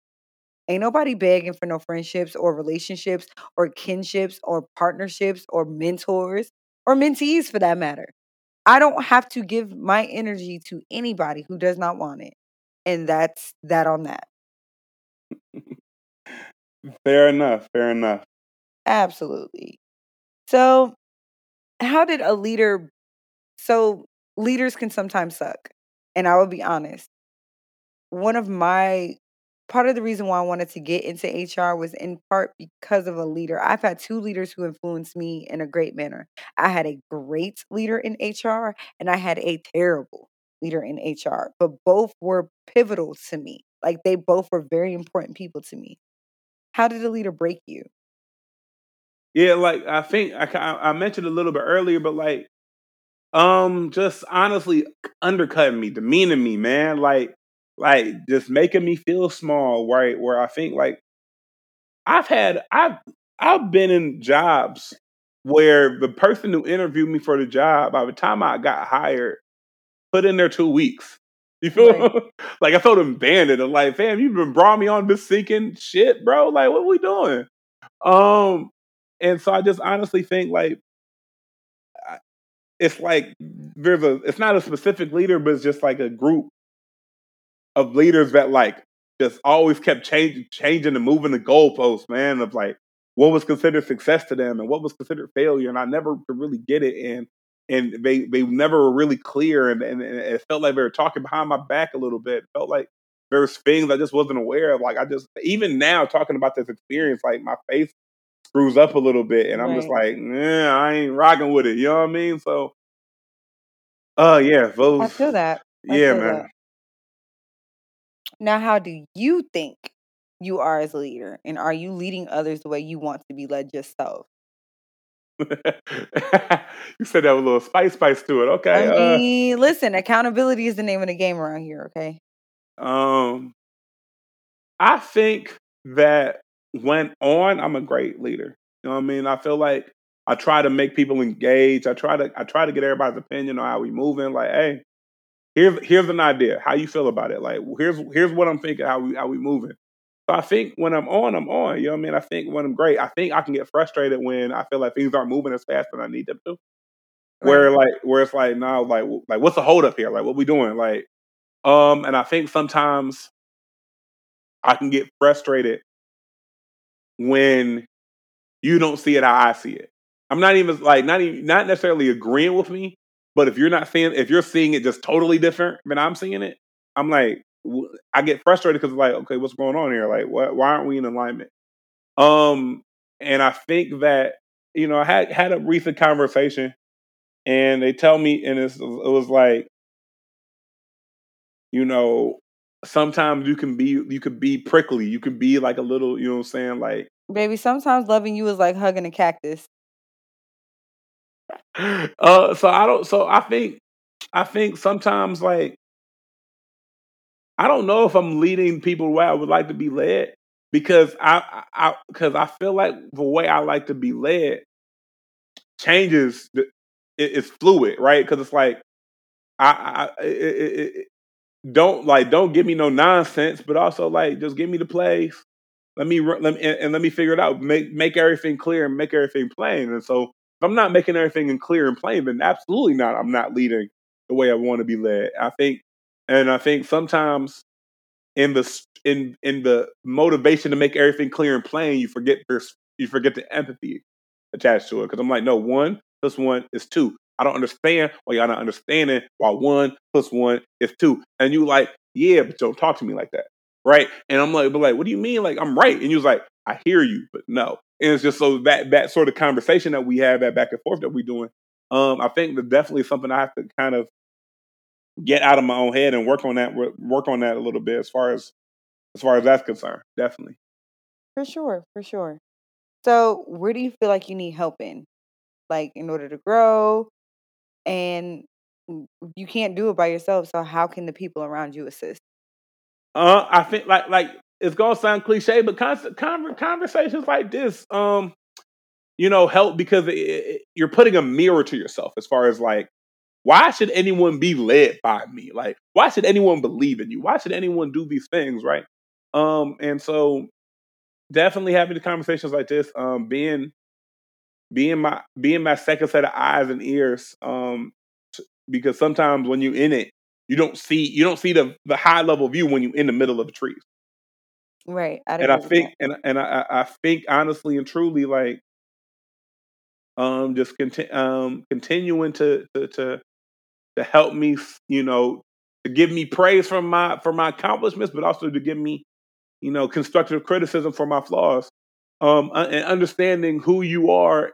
Ain't nobody begging for no friendships or relationships or kinships or partnerships or mentors or mentees for that matter. I don't have to give my energy to anybody who does not want it. And that's that on that. [laughs] fair enough. Fair enough. Absolutely. So, how did a leader so leaders can sometimes suck. And I will be honest. One of my part of the reason why I wanted to get into HR was in part because of a leader. I've had two leaders who influenced me in a great manner. I had a great leader in HR and I had a terrible leader in HR, but both were pivotal to me. Like they both were very important people to me. How did a leader break you? Yeah, like I think I, I mentioned a little bit earlier, but like um, just honestly undercutting me, demeaning me, man. Like, like just making me feel small, right? Where I think like I've had I've I've been in jobs where the person who interviewed me for the job, by the time I got hired, put in there two weeks. [laughs] You feel right. [laughs] like I felt abandoned. I'm like, fam, you've been brought me on this sinking shit, bro. Like, what we doing? Um, and so I just honestly think like it's like there's a it's not a specific leader, but it's just like a group of leaders that like just always kept changing changing and moving the goalposts, man, of like what was considered success to them and what was considered failure. And I never could really get it. And and they they never were really clear and, and, and it felt like they were talking behind my back a little bit. It felt like there was things I just wasn't aware of. Like I just even now talking about this experience, like my face screws up a little bit, and I'm just like, yeah, I ain't rocking with it. You know what I mean? So, uh, yeah, those. I feel that. I yeah, feel man. that. Now, how do you think you are as a leader, and are you leading others the way you want to be led yourself? [laughs] you said that with a little spice, spice to it. Okay. I Uh, mean, listen, accountability is the name of the game around here. Okay. um, I think that when on, I'm a great leader. You know what I mean? I feel like I try to make people engage. I try to I try to get everybody's opinion on how we moving. Like, hey, here's here's an idea. How you feel about it? Like, here's here's what I'm thinking. How we how we moving? So I think when I'm on, I'm on. You know what I mean? I think when I'm great, I think I can get frustrated when I feel like things aren't moving as fast as I need them to. Where like where it's like now like like what's the hold up here? Like what we doing? Like um and I think sometimes I can get frustrated when you don't see it how I see it. I'm not even like not even not necessarily agreeing with me, but if you're not seeing if you're seeing it just totally different than I'm seeing it, I'm like I get frustrated because like okay, what's going on here? Like what, why aren't we in alignment? Um, and I think that you know I had had a recent conversation, and they tell me, and it was like you know sometimes you can be you could be prickly, you could be like a little you know what I'm saying like Baby, sometimes loving you is like hugging a cactus. [laughs] uh so I don't so I think I think sometimes like I don't know if I'm leading people way I would like to be led because I I because I feel like the way I like to be led changes it's fluid right because it's like I, I it, it, don't like don't give me no nonsense but also like just give me the plays let me let me and, and let me figure it out make make everything clear and make everything plain and so if I'm not making everything in clear and plain then absolutely not I'm not leading the way I want to be led I think and I think sometimes in the in in the motivation to make everything clear and plain, you forget there's you forget the empathy attached to it. Because I'm like, no, one plus one is two. I don't understand why y'all not understanding why one plus one is two. And you like, yeah, but don't talk to me like that, right? And I'm like, but like, what do you mean? Like, I'm right. And you was like, I hear you, but no. And it's just so that that sort of conversation that we have, that back and forth that we're doing. Um, I think that definitely something I have to kind of get out of my own head and work on that work on that a little bit as far as as far as that's concerned. Definitely. For sure, for sure. So, where do you feel like you need help in? Like in order to grow and you can't do it by yourself, so how can the people around you assist? Uh, I think like like it's gonna sound cliche, but constant conversations like this, um, you know, help because it, it, you're putting a mirror to yourself as far as like, why should anyone be led by me? Like, why should anyone believe in you? Why should anyone do these things? Right. Um, and so definitely having the conversations like this, um, being being my being my second set of eyes and ears, um, because sometimes when you're in it, you don't see you don't see the the high level view when you're in the middle of the trees. Right. I'd and I think and and I, I think honestly and truly like um just conti- um continuing to, to to to help me you know to give me praise for my for my accomplishments but also to give me you know constructive criticism for my flaws um and understanding who you are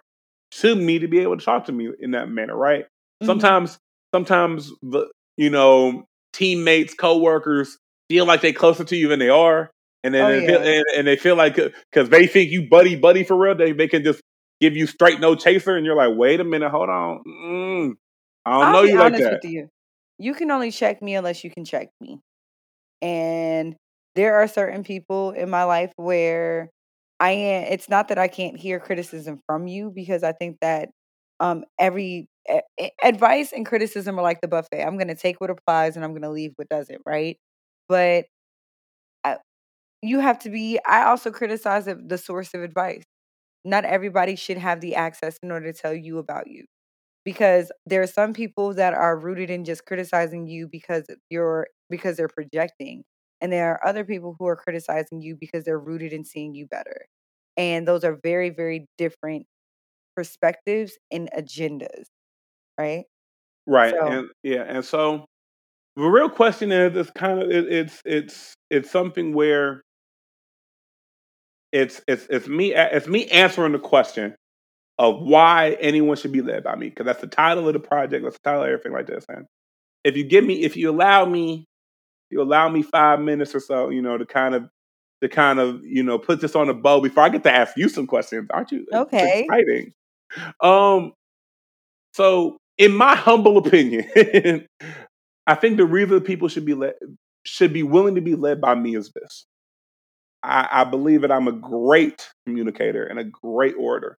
to me to be able to talk to me in that manner right mm-hmm. sometimes sometimes the you know teammates coworkers feel like they're closer to you than they are and then oh, they yeah. feel, and, and, they feel like because they think you buddy buddy for real, they they can just give you straight no chaser, and you're like, wait a minute, hold on, mm, I don't I'll know you like that. you. you can only check me unless you can check me, and there are certain people in my life where I am. It's not that I can't hear criticism from you because I think that um every advice and criticism are like the buffet. I'm going to take what applies and I'm going to leave what doesn't, right? But uh, you have to be i also criticize the source of advice not everybody should have the access in order to tell you about you because there are some people that are rooted in just criticizing you because you're because they're projecting and there are other people who are criticizing you because they're rooted in seeing you better and those are very very different perspectives and agendas right right so, and yeah and so the real question is it's kind of it, it's it's it's something where it's it's it's me it's me answering the question of why anyone should be led by me because that's the title of the project. That's the title of everything like this. And if you give me, if you allow me, you allow me five minutes or so, you know, to kind of to kind of you know put this on a bow before I get to ask you some questions. Aren't you? Okay. exciting. Um. So, in my humble opinion, [laughs] I think the reason people should be led should be willing to be led by me is this. I, I believe that I'm a great communicator and a great orator,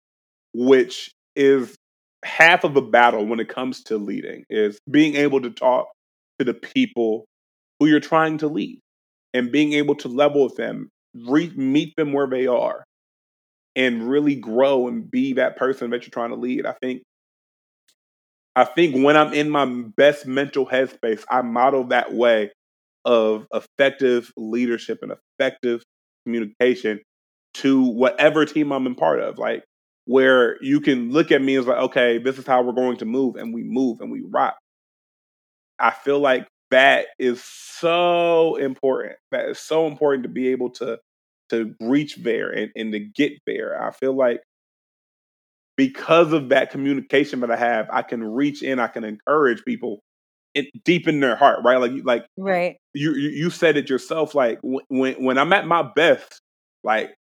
which is half of the battle when it comes to leading is being able to talk to the people who you're trying to lead and being able to level with them, re- meet them where they are, and really grow and be that person that you're trying to lead. I think I think when I'm in my best mental headspace, I model that way of effective leadership and effective communication to whatever team I'm in part of. Like where you can look at me as like, okay, this is how we're going to move, and we move and we rock. I feel like that is so important. That is so important to be able to to reach there and, and to get there. I feel like because of that communication that I have, I can reach in, I can encourage people it, deep in their heart, right? Like, like, right. You, you, said it yourself. Like when, when I'm at my best, like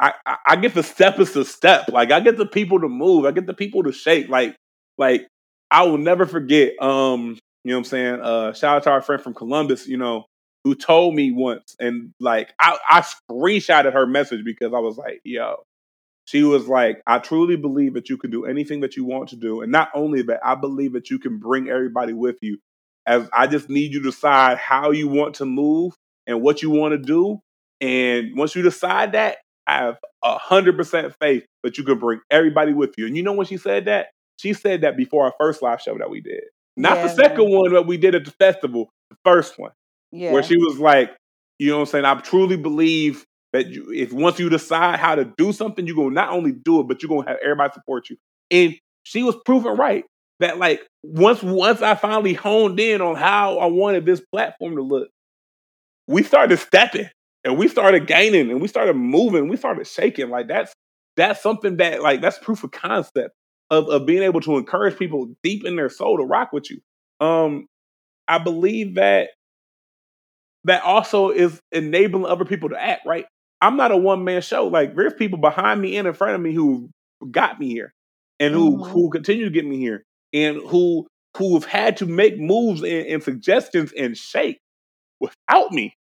I, I, I get the step is the step. Like I get the people to move. I get the people to shake. Like, like I will never forget. Um, you know what I'm saying? Uh, shout out to our friend from Columbus. You know, who told me once, and like I, I screenshotted her message because I was like, yo, she was like, I truly believe that you can do anything that you want to do. And not only that, I believe that you can bring everybody with you. As I just need you to decide how you want to move and what you want to do. And once you decide that, I have a hundred percent faith that you can bring everybody with you. And you know when she said that? She said that before our first live show that we did. Not yeah, the second man. one that we did at the festival, the first one. Yeah. Where she was like, you know what I'm saying? I truly believe that you, if once you decide how to do something, you're gonna not only do it, but you're gonna have everybody support you. And she was proven right that like once once I finally honed in on how I wanted this platform to look, we started stepping and we started gaining and we started moving, we started shaking. Like that's that's something that like that's proof of concept of, of being able to encourage people deep in their soul to rock with you. Um I believe that that also is enabling other people to act right. I'm not a one man show. Like there's people behind me and in front of me who got me here, and who Mhm. who continue to get me here, and who who have had to make moves and, and suggestions and shake without me.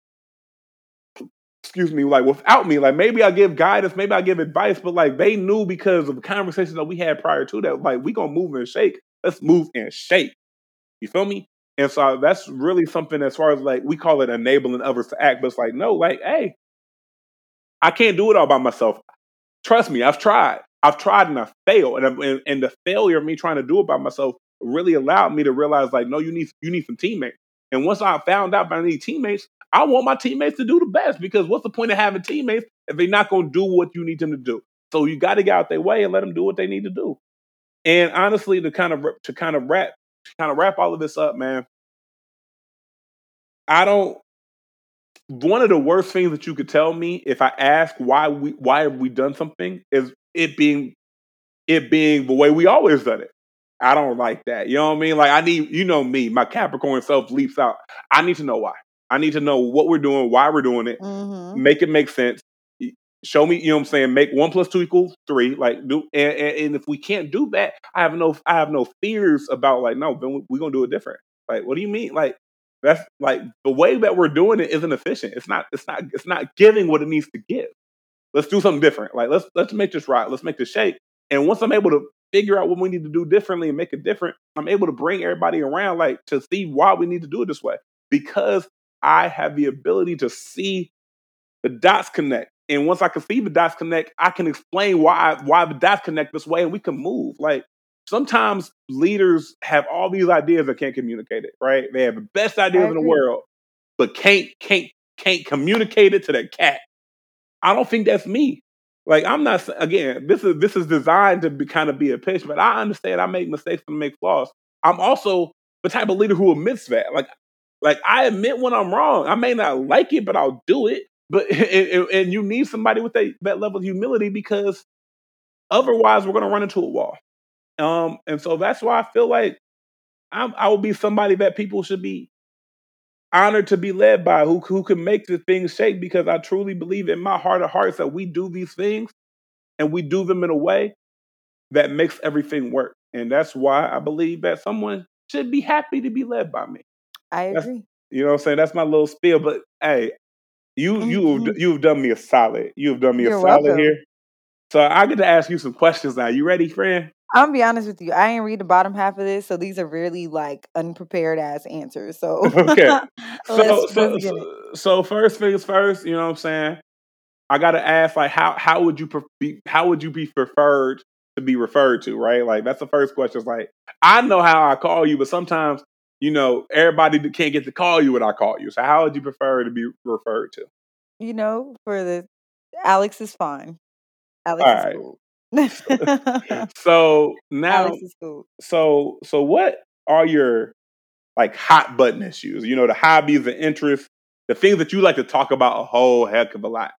Excuse me, like without me. Like maybe I give guidance, maybe I give advice, but like they knew because of the conversations that we had prior to that, like we gonna move and shake. Let's move and shake. You feel me? And so that's really something as far as like we call it enabling others to act, but it's like, no, like, hey, I can't do it all by myself. Trust me, I've tried. I've tried and I failed. And, and and the failure of me trying to do it by myself really allowed me to realize like, no, you need you need some teammates. And once I found out I need teammates, I want my teammates to do the best because what's the point of having teammates if they're not going to do what you need them to do? So you got to get out their way and let them do what they need to do. And honestly, to kind of to kind of wrap to kind of wrap all of this up, man. I don't. One of the worst things that you could tell me if I ask why we why have we done something is it being it being the way we always done it. I don't like that. You know what I mean? Like I need you know me, my Capricorn self leaps out. I need to know why. I need to know what we're doing, why we're doing it, Mm-hmm. make it make sense. Show me, you know what I'm saying, make one plus two equals three. Like do and, and, and if we can't do that, I have no I have no fears about like, no, then we're gonna do it different. Like, what do you mean? Like that's like the way that we're doing it isn't efficient. It's not, it's not, it's not giving what it needs to give. Let's do something different. Like let's let's make this right. Let's make this shake. And once I'm able to figure out what we need to do differently and make it different, I'm able to bring everybody around like to see why we need to do it this way. Because I have the ability to see the dots connect. And once I can see the dots connect, I can explain why why the dots connect this way and we can move. Like sometimes leaders have all these ideas that can't communicate it, right? They have the best ideas in the world, but can't can't can't communicate it to their cat. I don't think that's me. Like I'm not again. This is this is designed to be kind of be a pitch, but I understand I make mistakes and make flaws. I'm also the type of leader who admits that. Like like I admit when I'm wrong. I may not like it, but I'll do it. But [laughs] and, and- and you need somebody with that that level of humility because otherwise we're gonna run into a wall. Um, and so that's why I feel like I'm, I will be somebody that people should be honored to be led by, who who can make the things shake. Because I truly believe in my heart of hearts that we do these things and we do them in a way that makes everything work. And that's why I believe that someone should be happy to be led by me. I That's- agree. You know what I'm saying? That's my little spiel. But hey, you you Mhm. have you've done me a solid. You've done me You're a solid welcome. here. So I get to ask you some questions now. You ready, friend? I'm gonna be honest with you. I ain't read the bottom half of this, so these are really like unprepared ass answers. So [laughs] Okay. [laughs] So so, so so first things first, you know what I'm saying? I gotta ask like how how would you pre- be how would you be preferred to be referred to, right? Like that's the first question. It's like I know how I call you, but sometimes you know everybody can't get to call you what I call you. So how would you prefer to be referred to? You know, for the Alex is fine. Alex All is right. cool. [laughs] [laughs] So now, cool. so so what are your like hot button issues? You know, the hobbies, the interests, the things that you like to talk about a whole heck of a lot.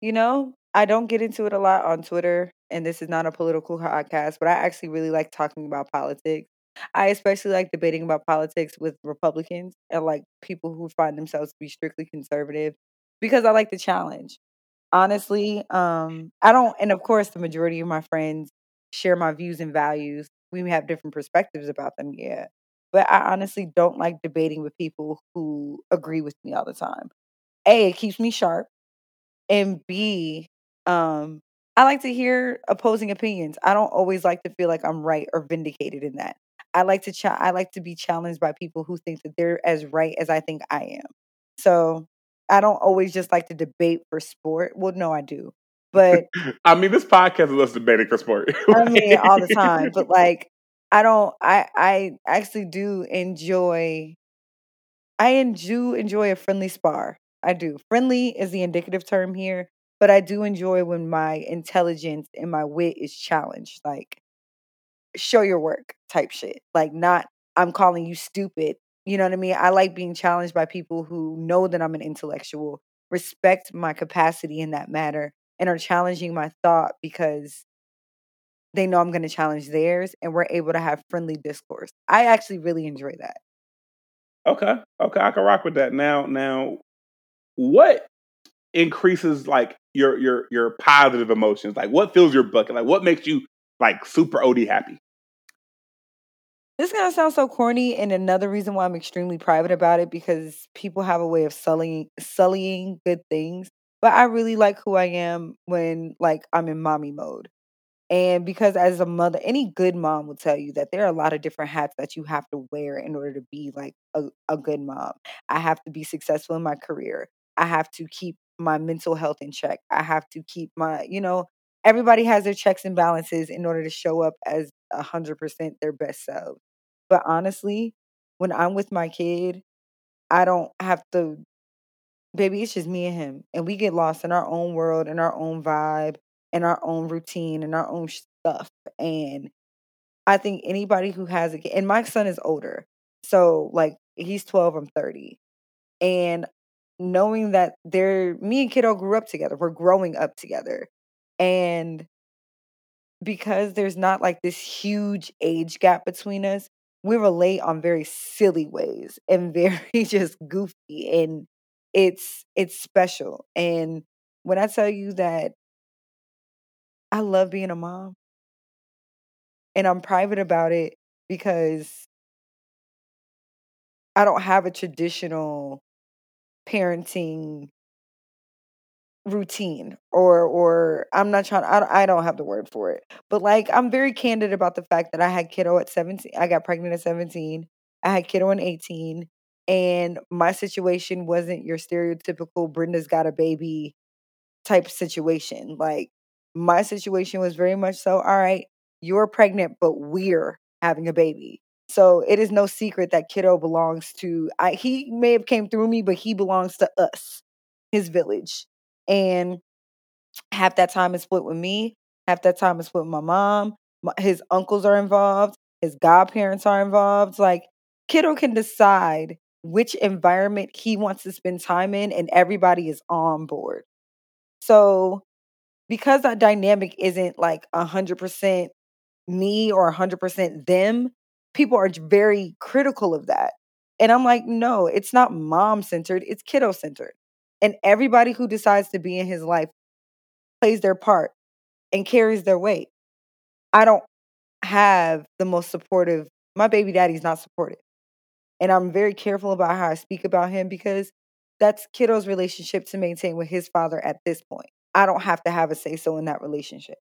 You know, I don't get into it a lot on Twitter, and this is not a political podcast, but I actually really like talking about politics. I especially like debating about politics with Republicans and like people who find themselves to be strictly conservative because I like the challenge. Honestly, um, I don't, and of course, the majority of my friends share my views and values. We have different perspectives about them, yeah. But I honestly don't like debating with people who agree with me all the time. A, it keeps me sharp and B, um, I like to hear opposing opinions. I don't always like to feel like I'm right or vindicated in that. I like to cha- I like to be challenged by people who think that they're as right as I think I am. So I don't always just like to debate for sport. Well, no, I do, but [laughs] I mean, this podcast is us debating for sport. [laughs] I mean all the time. But like, I don't. I I actually do enjoy. I do enjoy a friendly spar. I do. Friendly is the indicative term here, but I do enjoy when my intelligence and my wit is challenged. Like, show your work type shit. Like, not I'm calling you stupid. You know what I mean? I like being challenged by people who know that I'm an intellectual, respect my capacity in that matter, and are challenging my thought because they know I'm going to challenge theirs and we're able to have friendly discourse. I actually really enjoy that. Okay. Okay. I can rock with that. Now, now, what increases like your your your positive emotions? Like, what fills your bucket? Like, what makes you like super OD happy? This is gonna sound so corny, and another reason why I'm extremely private about it because people have a way of sullying sullying good things. But I really like who I am when like I'm in mommy mode. And because as a mother, any good mom will tell you that there are a lot of different hats that you have to wear in order to be like a, a good mom. I have to be successful in my career. I have to keep my mental health in check. I have to keep my, you know, everybody has their checks and balances in order to show up as a hundred percent their best self. But honestly, when I'm with my kid, I don't have to baby, it's just me and him. And we get lost in our own world and our own vibe and our own routine and our own stuff. And I think anybody who has a kid, and my son is older. So like he's 12, I'm 30. And knowing that they're me and kiddo grew up together. We're growing up together. And because there's not like this huge age gap between us, we relate on very silly ways and [laughs] very just goofy and it's it's special. And when I tell you that I love being a mom and I'm private about it because I don't have a traditional parenting routine or or I'm not trying I don't, I don't have the word for it. But like I'm very candid about the fact that I had kiddo at 17. I got pregnant at 17. I had kiddo at 18 and my situation wasn't your stereotypical Brenda's got a baby type situation. Like my situation was very much so, all right, you're pregnant but we're having a baby. So it is no secret that kiddo belongs to I he may have came through me but he belongs to us, his village. And half that time is split with me, half that time is split with my mom. My, his uncles are involved, his godparents are involved. Like kiddo can decide which environment he wants to spend time in, and everybody is on board. So, because that dynamic isn't like a hundred percent me or a hundred percent them, people are very critical of that. And I'm like, no, it's not mom centered, it's kiddo centered. And everybody who decides to be in his life plays their part and carries their weight. I don't have the most supportive, my baby daddy's not supportive. And I'm very careful about how I speak about him because that's kiddo's relationship to maintain with his father at this point. I don't have to have a say so in that relationship.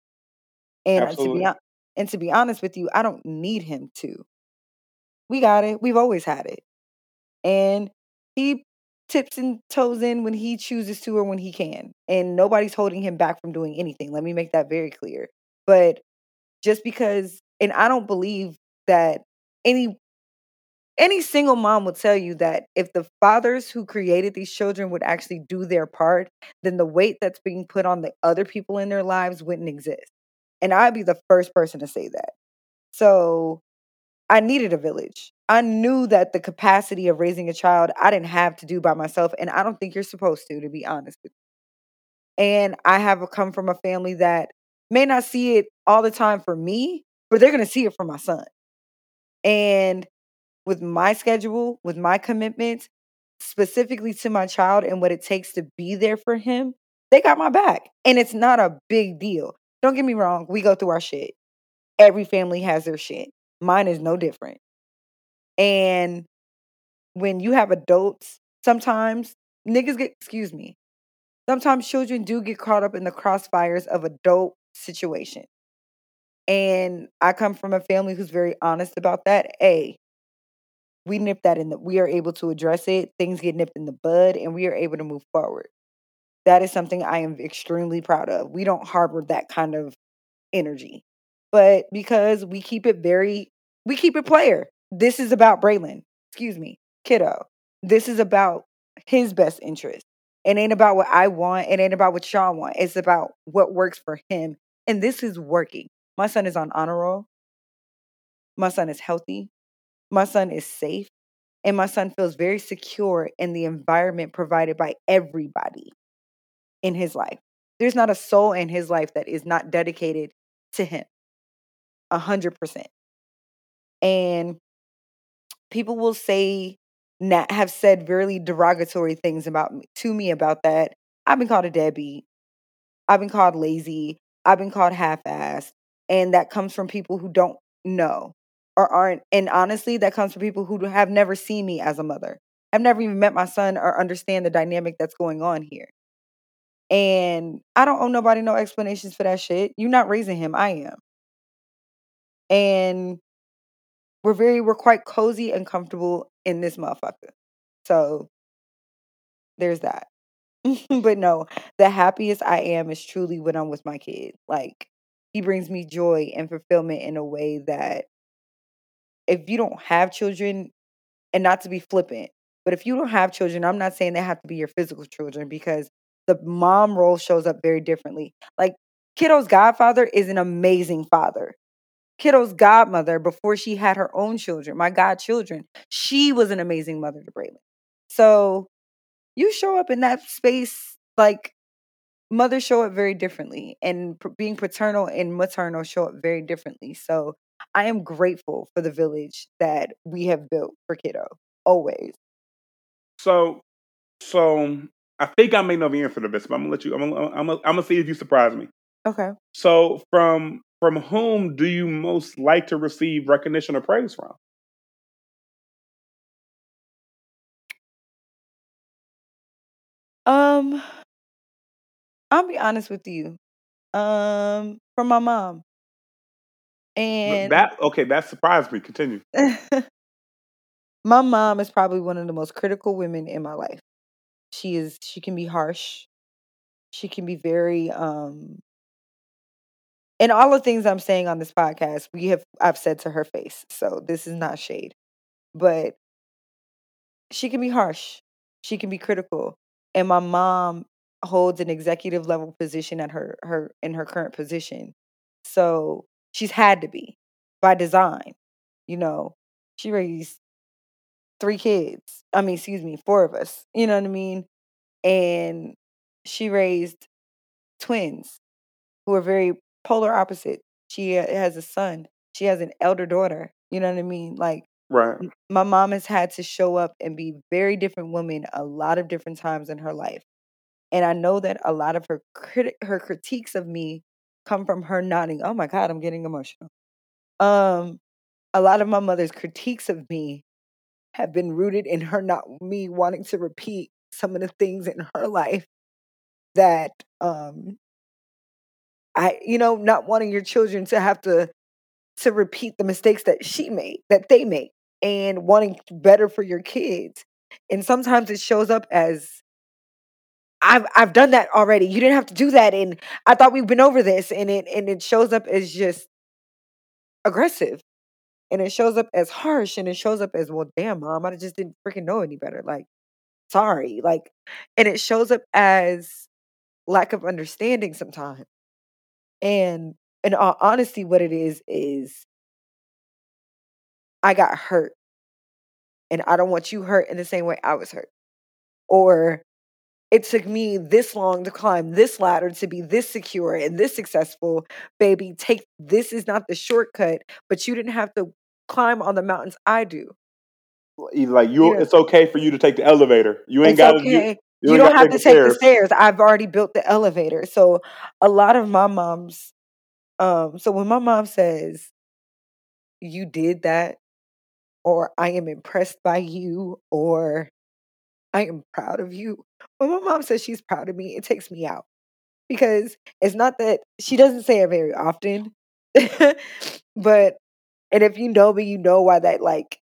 And Absolutely. to be and to be honest with you, I don't need him to. We got it. We've always had it. And he tips and toes in when he chooses to or when he can. And nobody's holding him back from doing anything. Let me make that very clear. But just because and I don't believe that any any single mom will tell you that if the fathers who created these children would actually do their part, then the weight that's being put on the other people in their lives wouldn't exist. And I'd be the first person to say that. So I needed a village. I knew that the capacity of raising a child I didn't have to do by myself. And I don't think you're supposed to, to be honest with you. And I have come from a family that may not see it all the time for me, but they're going to see it for my son. And with my schedule, with my commitments, specifically to my child and what it takes to be there for him, they got my back. And it's not a big deal. Don't get me wrong, we go through our shit. Every family has their shit. Mine is no different. And when you have adults, sometimes niggas get, excuse me, sometimes children do get caught up in the crossfires of adult situation. And I come from a family who's very honest about that. A, we nip that in the we are able to address it things get nipped in the bud and we are able to move forward that is something i am extremely proud of we don't harbor that kind of energy but because we keep it very we keep it player. This is about braylon excuse me kiddo. This is about his best interest. It ain't about what i want it ain't about what y'all want. It's about what works for him and this is working. My son is on honor roll. My son is healthy. My son is safe and my son feels very secure in the environment provided by everybody in his life. There's not a soul in his life that is not dedicated to him. A hundred percent. And people will say na- have said really derogatory things about me to me about that. I've been called a deadbeat. I've been called lazy. I've been called half-assed, and that comes from people who don't know or aren't. And honestly, that comes from people who have never seen me as a mother. I've never even met my son or understand the dynamic that's going on here. And I don't owe nobody no explanations for that shit. You're not raising him. I am. And we're very we're quite cozy and comfortable in this motherfucker. So there's that. [laughs] but no, the happiest I am is truly when I'm with my kid. Like he brings me joy and fulfillment in a way that if you don't have children, and not to be flippant, but if you don't have children, I'm not saying they have to be your physical children because the mom role shows up very differently. Like Kiddo's godfather is an amazing father. Kiddo's godmother, before she had her own children, my godchildren, she was an amazing mother to Braylon. So you show up in that space like mothers show up very differently and p- being paternal and maternal show up very differently so i am grateful for the village that we have built for kiddo always So, so I think I may know the answer to this, but I'm gonna let you. I'm gonna, I'm gonna, I'm gonna see if you surprise me. okay So, from from whom do you most like to receive recognition or praise from? um i'll be honest with you um from my mom and That okay? That surprised me. Continue. [laughs] my mom is probably one of the most critical women in my life she is she can be harsh she can be very um and all the things i'm saying on this podcast we have i've said to her face so this is not shade but she can be harsh she can be critical and my mom holds an executive level position at her her in her current position so she's had to be by design you know she raised three kids i mean excuse me four of us you know what i mean and she raised twins who are very polar opposite. She uh, has a son. She has an elder daughter. You know what I mean? Like Right. my mom has had to show up and be very different woman a lot of different times in her life. And I know that a lot of her criti- her critiques of me come from her nodding. Oh my god, I'm getting emotional. Um a lot of my mother's critiques of me have been rooted in her not me wanting to repeat some of the things in her life that um I you know not wanting your children to have to to repeat the mistakes that she made that they made and wanting better for your kids. And sometimes it shows up as I've I've done that already. You didn't have to do that and I thought we've been over this and it and it shows up as just aggressive and it shows up as harsh and it shows up as well damn mom I just didn't freaking know any better like sorry like and it shows up as lack of understanding sometimes and in all honesty what it is is I got hurt and I don't want you hurt in the same way I was hurt. Or it took me this long to climb this ladder to be this secure and this successful. Baby, take this is not the shortcut, but you didn't have to climb on the mountains I do. Like you. Yeah. It's okay for you to take the elevator. You ain't got to. okay. You, You, don't have to take the stairs. I've already built the elevator. So a lot of my moms, um, so when my mom says, You did that, or I am impressed by you, or I am proud of you. When my mom says she's proud of me, it takes me out because it's not that she doesn't say it very often. [laughs] but and if you know me, you know why that like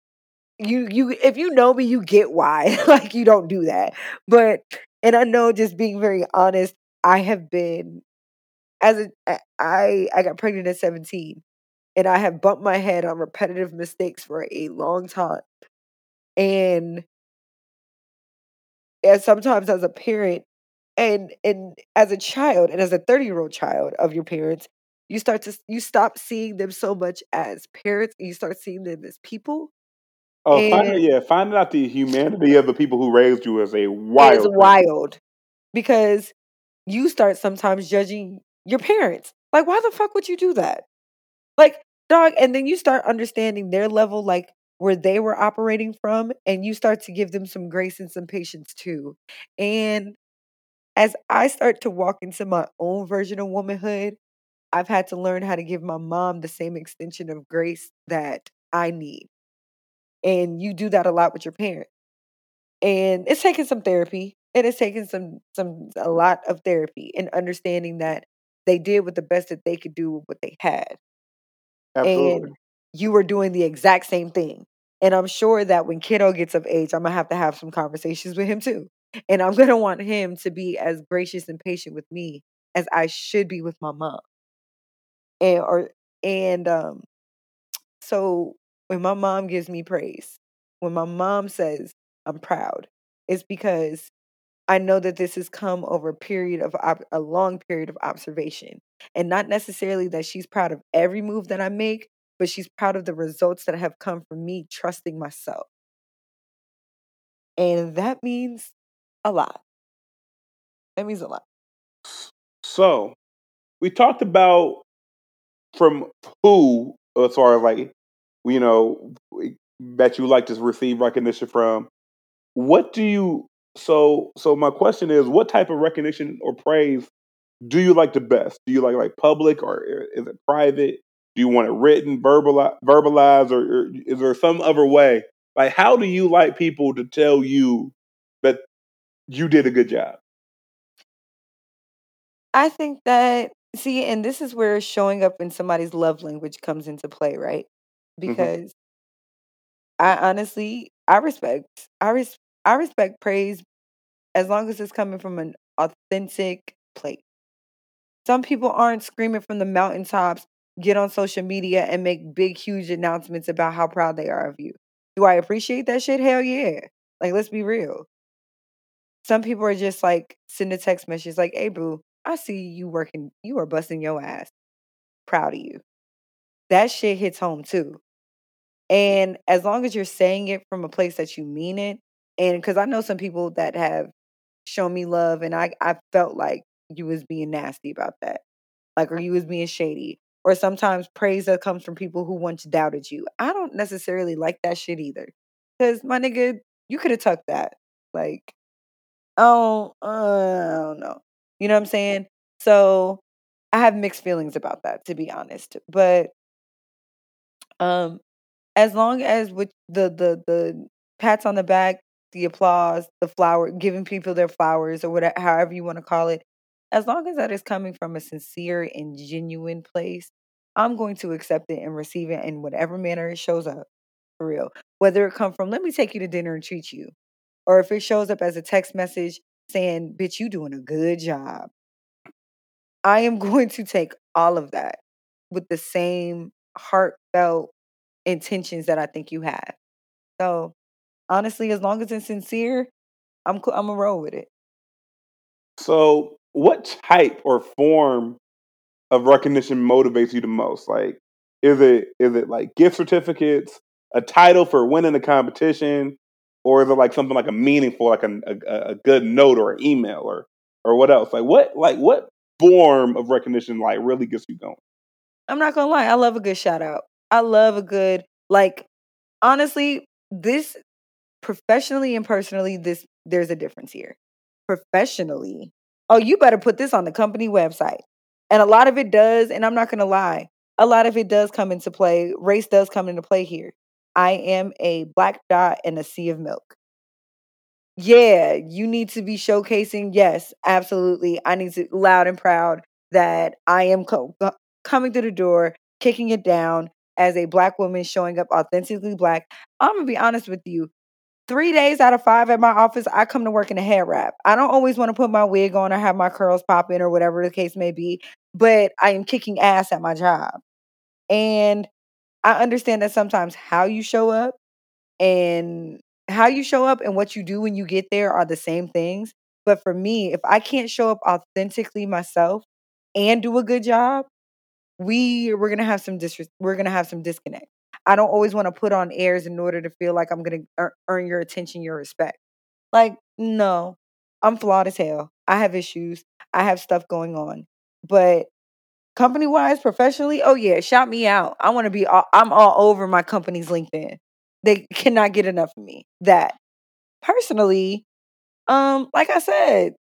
you you if you know me, you get why [laughs] like you don't do that. But and I know just being very honest, I have been as a I I got pregnant at 17 and I have bumped my head on repetitive mistakes for a long time. And and sometimes as a parent and and as a child and as a 30 year old child of your parents you start to you stop seeing them so much as parents and you start seeing them as people Oh, finding and yeah, finding out the humanity of the people who raised you is a wild thing. wild because you start sometimes judging your parents like why the fuck would you do that like dog, and then you start understanding their level, like where they were operating from, and you start to give them some grace and some patience too. And as I start to walk into my own version of womanhood, I've had to learn how to give my mom the same extension of grace that I need. And you do that a lot with your parents. And it's taken some therapy. It has taken some some a lot of therapy and understanding that they did with the best that they could do with what they had. Absolutely. And you were doing the exact same thing. And I'm sure that when kiddo gets of age, I'm gonna have to have some conversations with him too. And I'm gonna want him to be as gracious and patient with me as I should be with my mom. And or and um so when my mom gives me praise, when my mom says I'm proud, it's because I know that this has come over a period of ob- a long period of observation, and not necessarily that she's proud of every move that I make, but she's proud of the results that have come from me trusting myself. And that means a lot. That means a lot. So we talked about from who, as far as like, you know, that you like to receive recognition from. What do you? So, so my question is, what type of recognition or praise do you like the best? Do you like like public or is it private? Do you want it written, verbalized, verbalized, or, or is there some other way? Like, how do you like people to tell you that you did a good job? I think that see, and this is where showing up in somebody's love language comes into play, right? Hmm Because I honestly, I respect, I res, I respect praise as long as it's coming from an authentic place. Some people aren't screaming from the mountaintops, get on social media and make big, huge announcements about how proud they are of you. Do I appreciate that shit? Hell yeah. Like, let's be real. Some people are just like send a text message like, "Hey, boo, I see you working. You are busting your ass. Proud of you." That shit hits home too. And as long as you're saying it from a place that you mean it, and because I know some people that have shown me love, and I I felt like you was being nasty about that, like or you was being shady, or sometimes praise that comes from people who once doubted you. I don't necessarily like that shit either, because my nigga, you could have tucked that. Like Oh, uh, I don't know. You know what I'm saying? So I have mixed feelings about that, to be honest. But um, as long as with the the the pats on the back, the applause, the flower, giving people their flowers or whatever, however you want to call it, as long as that is coming from a sincere and genuine place, I'm going to accept it and receive it in whatever manner it shows up. For real, whether it come from let me take you to dinner and treat you, or if it shows up as a text message saying, "Bitch, you doing a good job." I am [laughs] going to take all of that with the same heartfelt intentions that I think you have. So, honestly, as long as it's sincere, I'm I'm a roll with it. So, what type or form of recognition motivates you the most? Like, is it is it like gift certificates, a title for winning a competition, or is it like something like a meaningful, like a, a, a good note or an email, or or what else? Like, what like what form of recognition like really gets you going? I'm not gonna lie, I love a good shout out. I love a good like honestly, this professionally and personally, this there's a difference here. Professionally, oh, you better put this on the company website. And a lot of it does, and I'm not gonna lie, a lot of it does come into play. Race does come into play here. I am a black dot in a sea of milk. Yeah, you need to be showcasing. Yes, absolutely. I need to loud and proud that I am co- co- coming through the door, kicking it down as a black woman showing up authentically black. I'm gonna be honest with you. Three days out of five at my office, I come to work in a hair wrap. I don't always want to put my wig on or have my curls pop in or whatever the case may be, but I am kicking ass at my job. And I understand that sometimes how you show up and how you show up and what you do when you get there are the same things. But for me, if I can't show up authentically myself and do a good job, we we're gonna have some dis we're gonna have some disconnect. I don't always want to put on airs in order to feel like I'm gonna ear- earn your attention, your respect. Like, no, I'm flawed as hell. I have issues. I have stuff going on. But company wise, professionally, oh yeah, shout me out. I want to be. All, I'm all over my company's LinkedIn. They cannot get enough of me. That personally, um, like I said,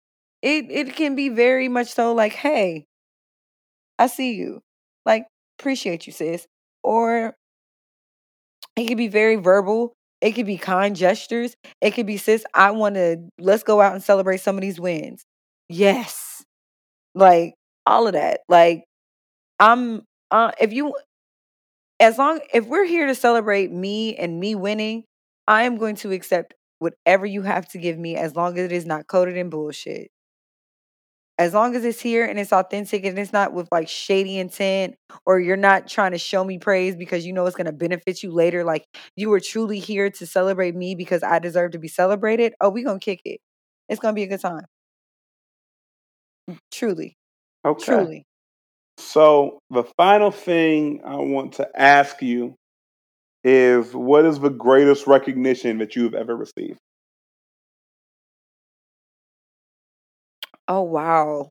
it it can be very much so like, hey, I see you, like appreciate you, sis, or it could be very verbal. It could be kind gestures. It could be, sis, I want to, let's go out and celebrate some of these wins. Yes. Like all of that. Like, I'm, uh, if you, as long, if we're here to celebrate me and me winning, I am going to accept whatever you have to give me as long as it is not coated in bullshit as long as it's here and it's authentic and it's not with like shady intent or you're not trying to show me praise because you know it's going to benefit you later like you were truly here to celebrate me because i deserve to be celebrated oh we gonna kick it it's gonna be a good time mm, truly Okay. truly So the final thing I want to ask you is what is the greatest recognition that you've ever received? Oh wow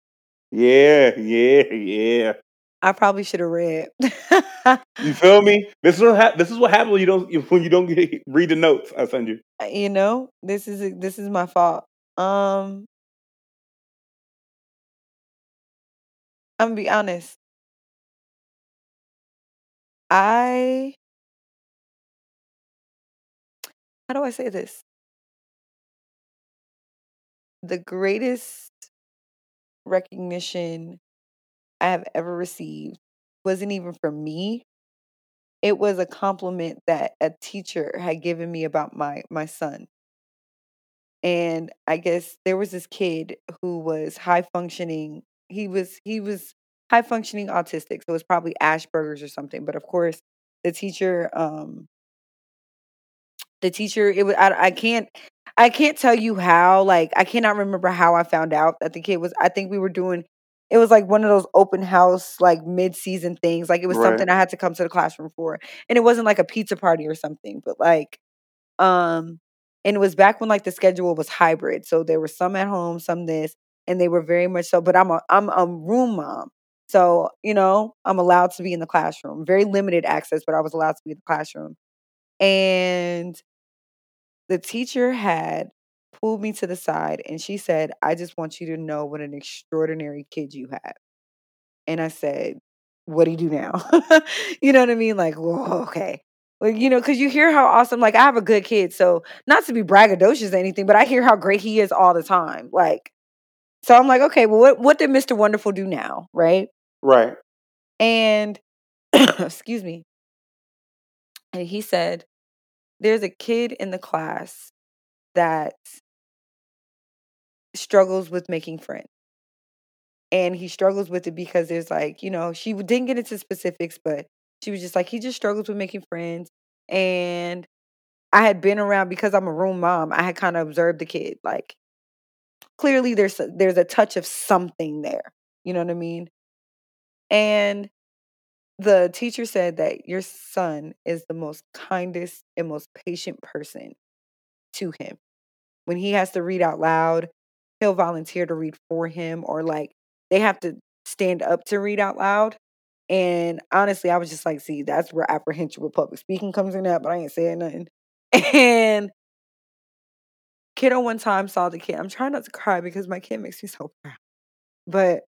Yeah, yeah, yeah. i probably should have read You feel [laughs] me? This is what hap- this is what happens when you don't when you don't get, [laughs] read the notes I send you. you know this is this is my fault um i'm gonna be honest i how do i say this the greatest recognition I have ever received wasn't even from me. It was a compliment that a teacher had given me about my my son. And I guess there was this kid who was high functioning. He was he was high functioning autistic, so it was probably Asperger's or something. But of course, the teacher um the teacher it was I, I can't I can't tell you how like I cannot remember how I found out that the kid was I think we were doing it was like one of those open house like mid-season things like it was Right. something I had to come to the classroom for and it wasn't like a pizza party or something but like um and it was back when like the schedule was hybrid so there were some at home some this and they were very much so but I'm a I'm a room mom so you know I'm allowed to be in the classroom very limited access but I was allowed to be in the classroom and the teacher had pulled me to the side and she said, I just want you to know what an extraordinary kid you have. And I said, What do you do now? [laughs] you know what I mean? Like, whoa, okay. Well, you know, because you hear how awesome, like, I have a good kid. So, not to be braggadocious or anything, but I hear how great he is all the time. Like, so I'm like, okay, well, what, what did Mr. Wonderful do now? Right. Right. And, [coughs] excuse me. And he said, There's a kid in the class that struggles with making friends. And he struggles with it because there's like, you know, she didn't get into specifics, but she was just like, he just struggles with making friends. And I had been around because I'm a room mom, I had kind of observed the kid. Like clearly there's a, there's a touch of something there. You know what I mean? And the teacher said that your son is the most kindest and most patient person to him. When he has to read out loud, he'll volunteer to read for him or like they have to stand up to read out loud. And honestly, I was just like, see, that's where apprehension with public speaking comes in at, but I ain't saying nothing. [laughs] And kiddo one time saw the kid. I'm trying not to cry because my kid makes me so proud. But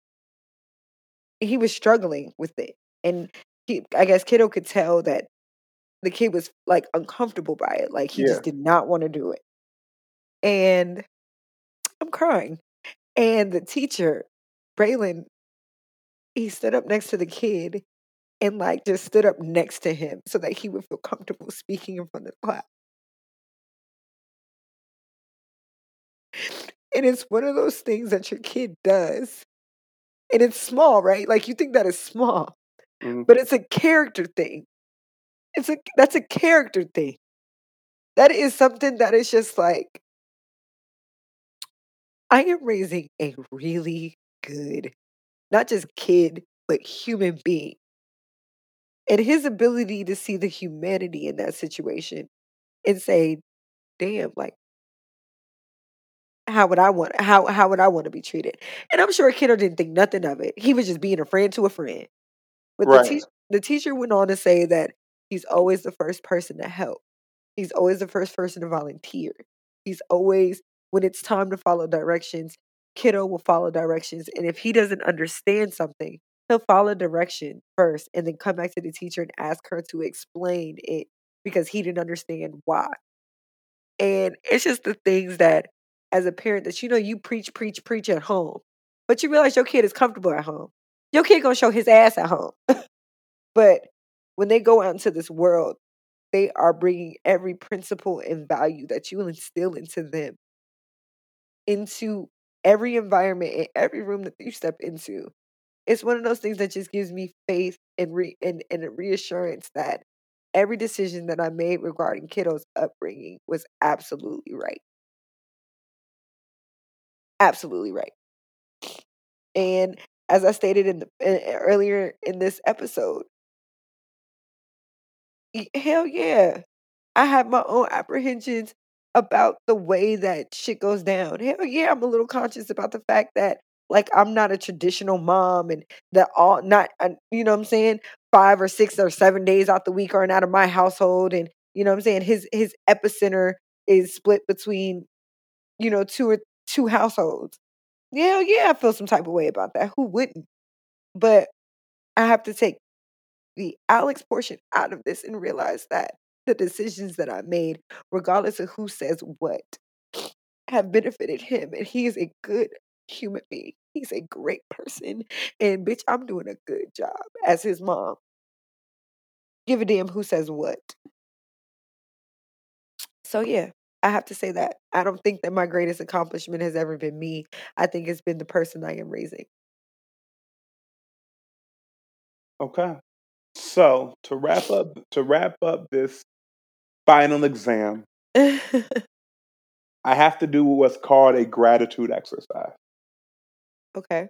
he was struggling with it. And he, I guess kiddo could tell that the kid was like uncomfortable by it. Like he Yeah. just did not want to do it. And I'm crying. And the teacher, Braylon, he stood up next to the kid and like just stood up next to him so that he would feel comfortable speaking in front of the class. And it's one of those things that your kid does. And it's small, right? Like you think that is small, Mhm. but it's a character thing. It's a that's a character thing. That is something that is just like I am raising a really good, not just kid, but human being. And his ability to see the humanity in that situation and say, damn, like, how would I want how how would I want to be treated? And I'm sure Kiddo didn't think nothing of it. He was just being a friend to a friend. But Right. the teacher the teacher went on to say that he's always the first person to help. He's always the first person to volunteer. He's always when it's time to follow directions, kiddo will follow directions. And if he doesn't understand something, he'll follow direction first and then come back to the teacher and ask her to explain it because he didn't understand why. And it's just the things that as a parent that you know you preach, preach, preach at home. But you realize your kid is comfortable at home. Your kid gonna show his ass at home. [laughs] but when they go out into this world, they are bringing every principle and value that you instill into them into every environment and every room that you step into. It's one of those things that just gives me faith and re- and, and a reassurance that every decision that I made regarding kiddos' upbringing was absolutely right. Absolutely right. And as I stated in the in, earlier in this episode, hell yeah, I have my own apprehensions about the way that shit goes down. Hell yeah, I'm a little conscious about the fact that like I'm not a traditional mom and that all not uh, you know what I'm saying, 5 or 6 or 7 days out the week aren't out of my household and you know what I'm saying, his his epicenter is split between you know two or two households. Yeah, yeah, I feel some type of way about that. Who wouldn't? But I have to take the Alex portion out of this and realize that the decisions that I made, regardless of who says what, have benefited him. And he is a good human being. He's a great person. And bitch, I'm doing a good job as his mom. Give a damn who says what. So yeah, I have to say that. I don't think that my greatest accomplishment has ever been me. I think it's been the person I am raising. Okay. So to wrap up to wrap up this final exam, [laughs] I have to do what's called a gratitude exercise. okay.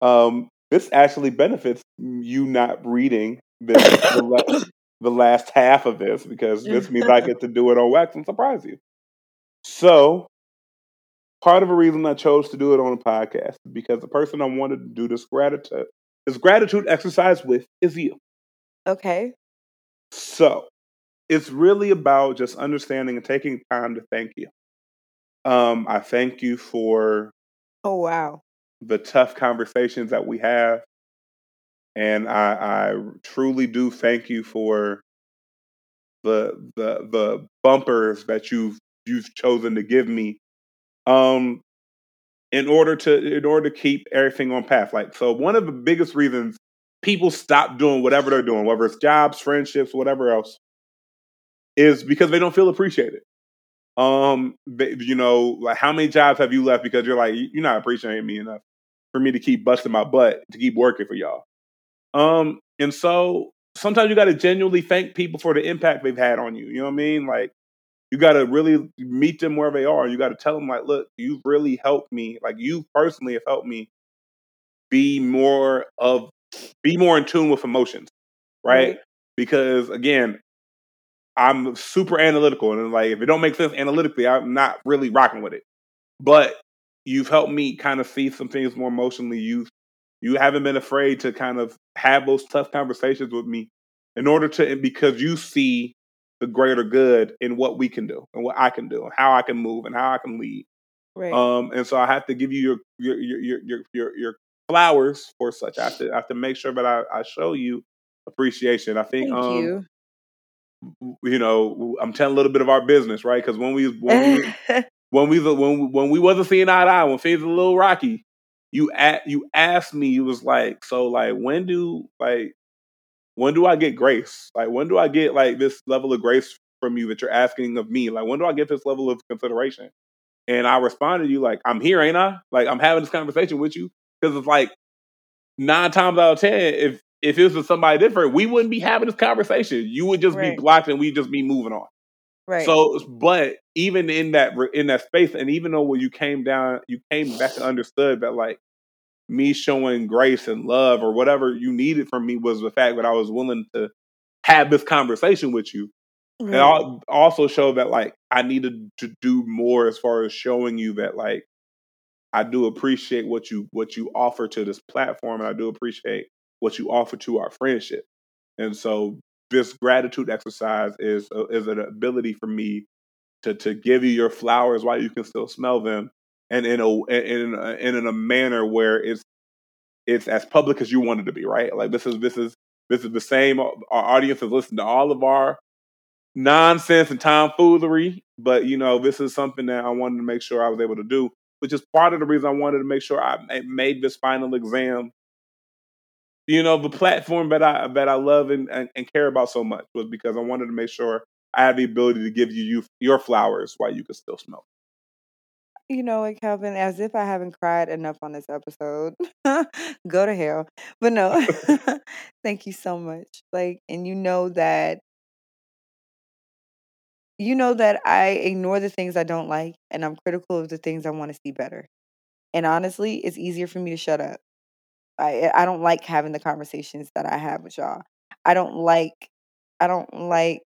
Um, this actually benefits you not reading this, the, [coughs] the last half of this because this means I get to do it on wax and surprise you. So, part of the reason I chose to do it on a podcast is because the person I wanted to do this gratitude this gratitude exercise with is you. Okay. So, it's really about just understanding and taking time to thank you. Um, I thank you for Oh wow. the tough conversations that we have. And I, I truly do thank you for the the the bumpers that you've you've chosen to give me. Um in order to in order to keep everything on path. Like so one of the biggest reasons people stop doing whatever they're doing, whether it's jobs, friendships, whatever else, is because they don't feel appreciated. Um, they, you know, like how many jobs have you left because you're like you're not appreciating me enough for me to keep busting my butt to keep working for y'all. Um, and so sometimes you got to genuinely thank people for the impact they've had on you. You know what I mean? Like you got to really meet them where they are. You got to tell them like, look, you've really helped me. Like you personally have helped me be more of be more in tune with emotions, right? Right. Because again, I'm super analytical, and like if it don't make sense analytically, I'm not really rocking with it. But you've helped me kind of see some things more emotionally. You you haven't been afraid to kind of have those tough conversations with me in order to because you see the greater good in what we can do and what I can do and how I can move and how I can lead. Right. Um, and so I have to give you your your your your your, your, flowers for such. I have to I have to make sure that I, I show you appreciation. I think Thank um you. you know I'm telling a little bit of our business, right? Because when we when we [laughs] when we when when we wasn't seeing eye to eye, when things were a little rocky, you at you asked me, you was like, so like when do like when do I get grace? Like when do I get like this level of grace from you that you're asking of me? Like when do I get this level of consideration? And I responded to you like, I'm here, ain't I? Like I'm having this conversation with you because it's like nine times out of ten, if if it was with somebody different, we wouldn't be having this conversation. You would just be Right. blocked and we'd just be moving on. right. So, but even in that in that space, and even though when you came down, you came back and understood that like me showing grace and love or whatever you needed from me was the fact that I was willing to have this conversation with you. and al- also show that like I needed to do more as far as showing you that like I do appreciate what you what you offer to this platform, and I do appreciate what you offer to our friendship. And so this gratitude exercise is a, is an ability for me to to give you your flowers while you can still smell them, and in a in in a manner where it's it's as public as you want it to be, right? Like this is this is this is the same. Uh, our audience has listened to all of our nonsense and tomfoolery, but you know this is something that I wanted to make sure I was able to do, which is part of the reason I wanted to make sure I made this final exam you know the platform that I that I love and, and, and, care about so much was because I wanted to make sure I had the ability to give you, you your flowers while you could still smell. You know what, Calvin? As if I haven't cried enough on this episode. [laughs] Go to hell. But no, [laughs] thank you so much. Like, and you know that you know that I ignore the things I don't like and I'm critical of the things I want to see better. And honestly, it's easier for me to shut up I I don't like having the conversations that I have with y'all. I don't like I don't like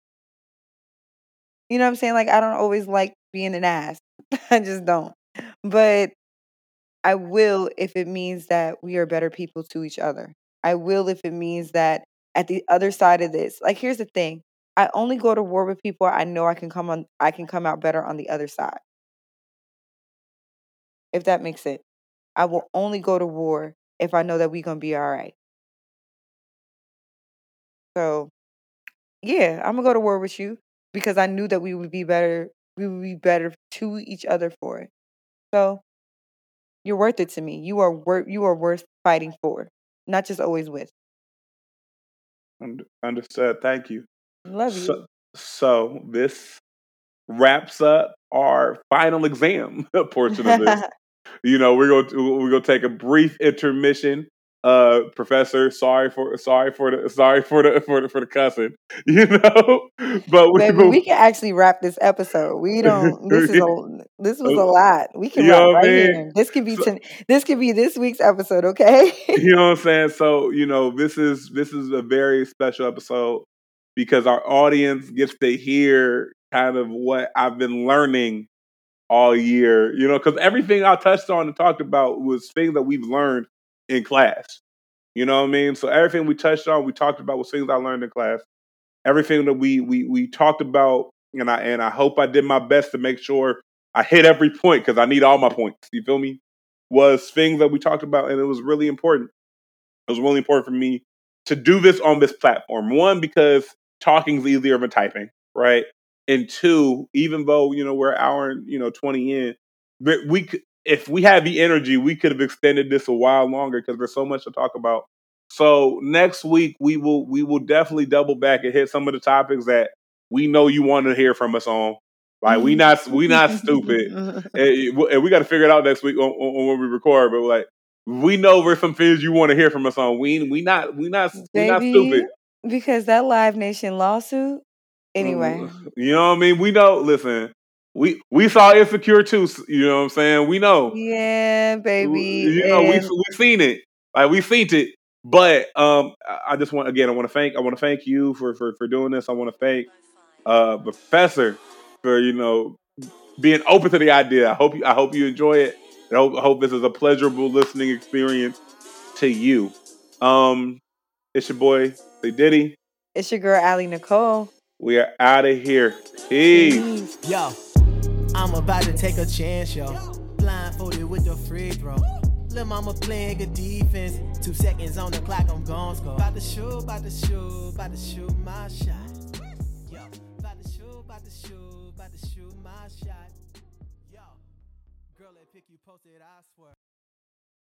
you know what I'm saying? Like I don't always like being an ass. [laughs] I just don't. But I will if it means that we are better people to each other. I will if it means that at the other side of this. Like here's the thing. I only go to war with people I know I can come on I can come out better on the other side. If that makes sense. I will only go to war if I know that we're gonna be all right. So yeah, I'm gonna go to war with you because I knew that we would be better. We would be better to each other for it. So you're worth it to me. You are worth. You are worth fighting for, not just always with. Understood. Thank you. Love you. So, so this wraps up our final exam [laughs] portion of this. [laughs] you know, we're going to we're going to take a brief intermission. Uh, professor, sorry for sorry for the sorry for the for the for the cussing, [laughs] you know. But we, Baby, we can actually wrap this episode. We don't. This is a [laughs] this was a lot. We can wrap right here. This could be so, ten, this could be this week's episode. Okay. you know what I'm saying? So you know this is this is a very special episode because our audience gets to hear kind of what I've been learning all year, you know, because everything I touched on and talked about was things that we've learned in class. You know what I mean? So everything we touched on, we talked about was things I learned in class. Everything that we we we talked about, and I and I hope I did my best to make sure I hit every point because I need all my points. You feel me? Was things that we talked about, and it was really important. It was really important for me to do this on this platform. One, because talking is easier than typing, right? and two, even though you know we're hour and you know twenty in, but we could, if we had the energy, we could have extended this a while longer because there's so much to talk about. So next week we will we will definitely double back and hit some of the topics that we know you want to hear from us on. Like we mm-hmm. not we not stupid, [laughs] and, we got to figure it out next week on, on, when we record. But like we know there's some things you want to hear from us on. We we not we not we not stupid because that Live Nation lawsuit Anyway, mm, you know what I mean. We know. Listen, we we saw Insecure too. You know what I'm saying? We know. Yeah, baby. You know, and... we we seen it. Like we seen it. But um, I just want again. I want to thank. I want to thank you for for for doing this. I want to thank uh professor for you know being open to the idea. I hope you. I hope you enjoy it. I hope, I hope this is a pleasurable listening experience to you. Um, it's your boy, Lee Diddy. It's your girl, Allie Nicole. We are out of here. Peace. Yo, I'm about to take a chance, yo. Blindfolded with the free throw. Lil' mama playing good defense. Two seconds on the clock, I'm gone score. About to shoot, about to shoot, about to shoot my shot. Yo, about to shoot, about to shoot, about to shoot my shot. Yo, girl, that pick you posted, I swear.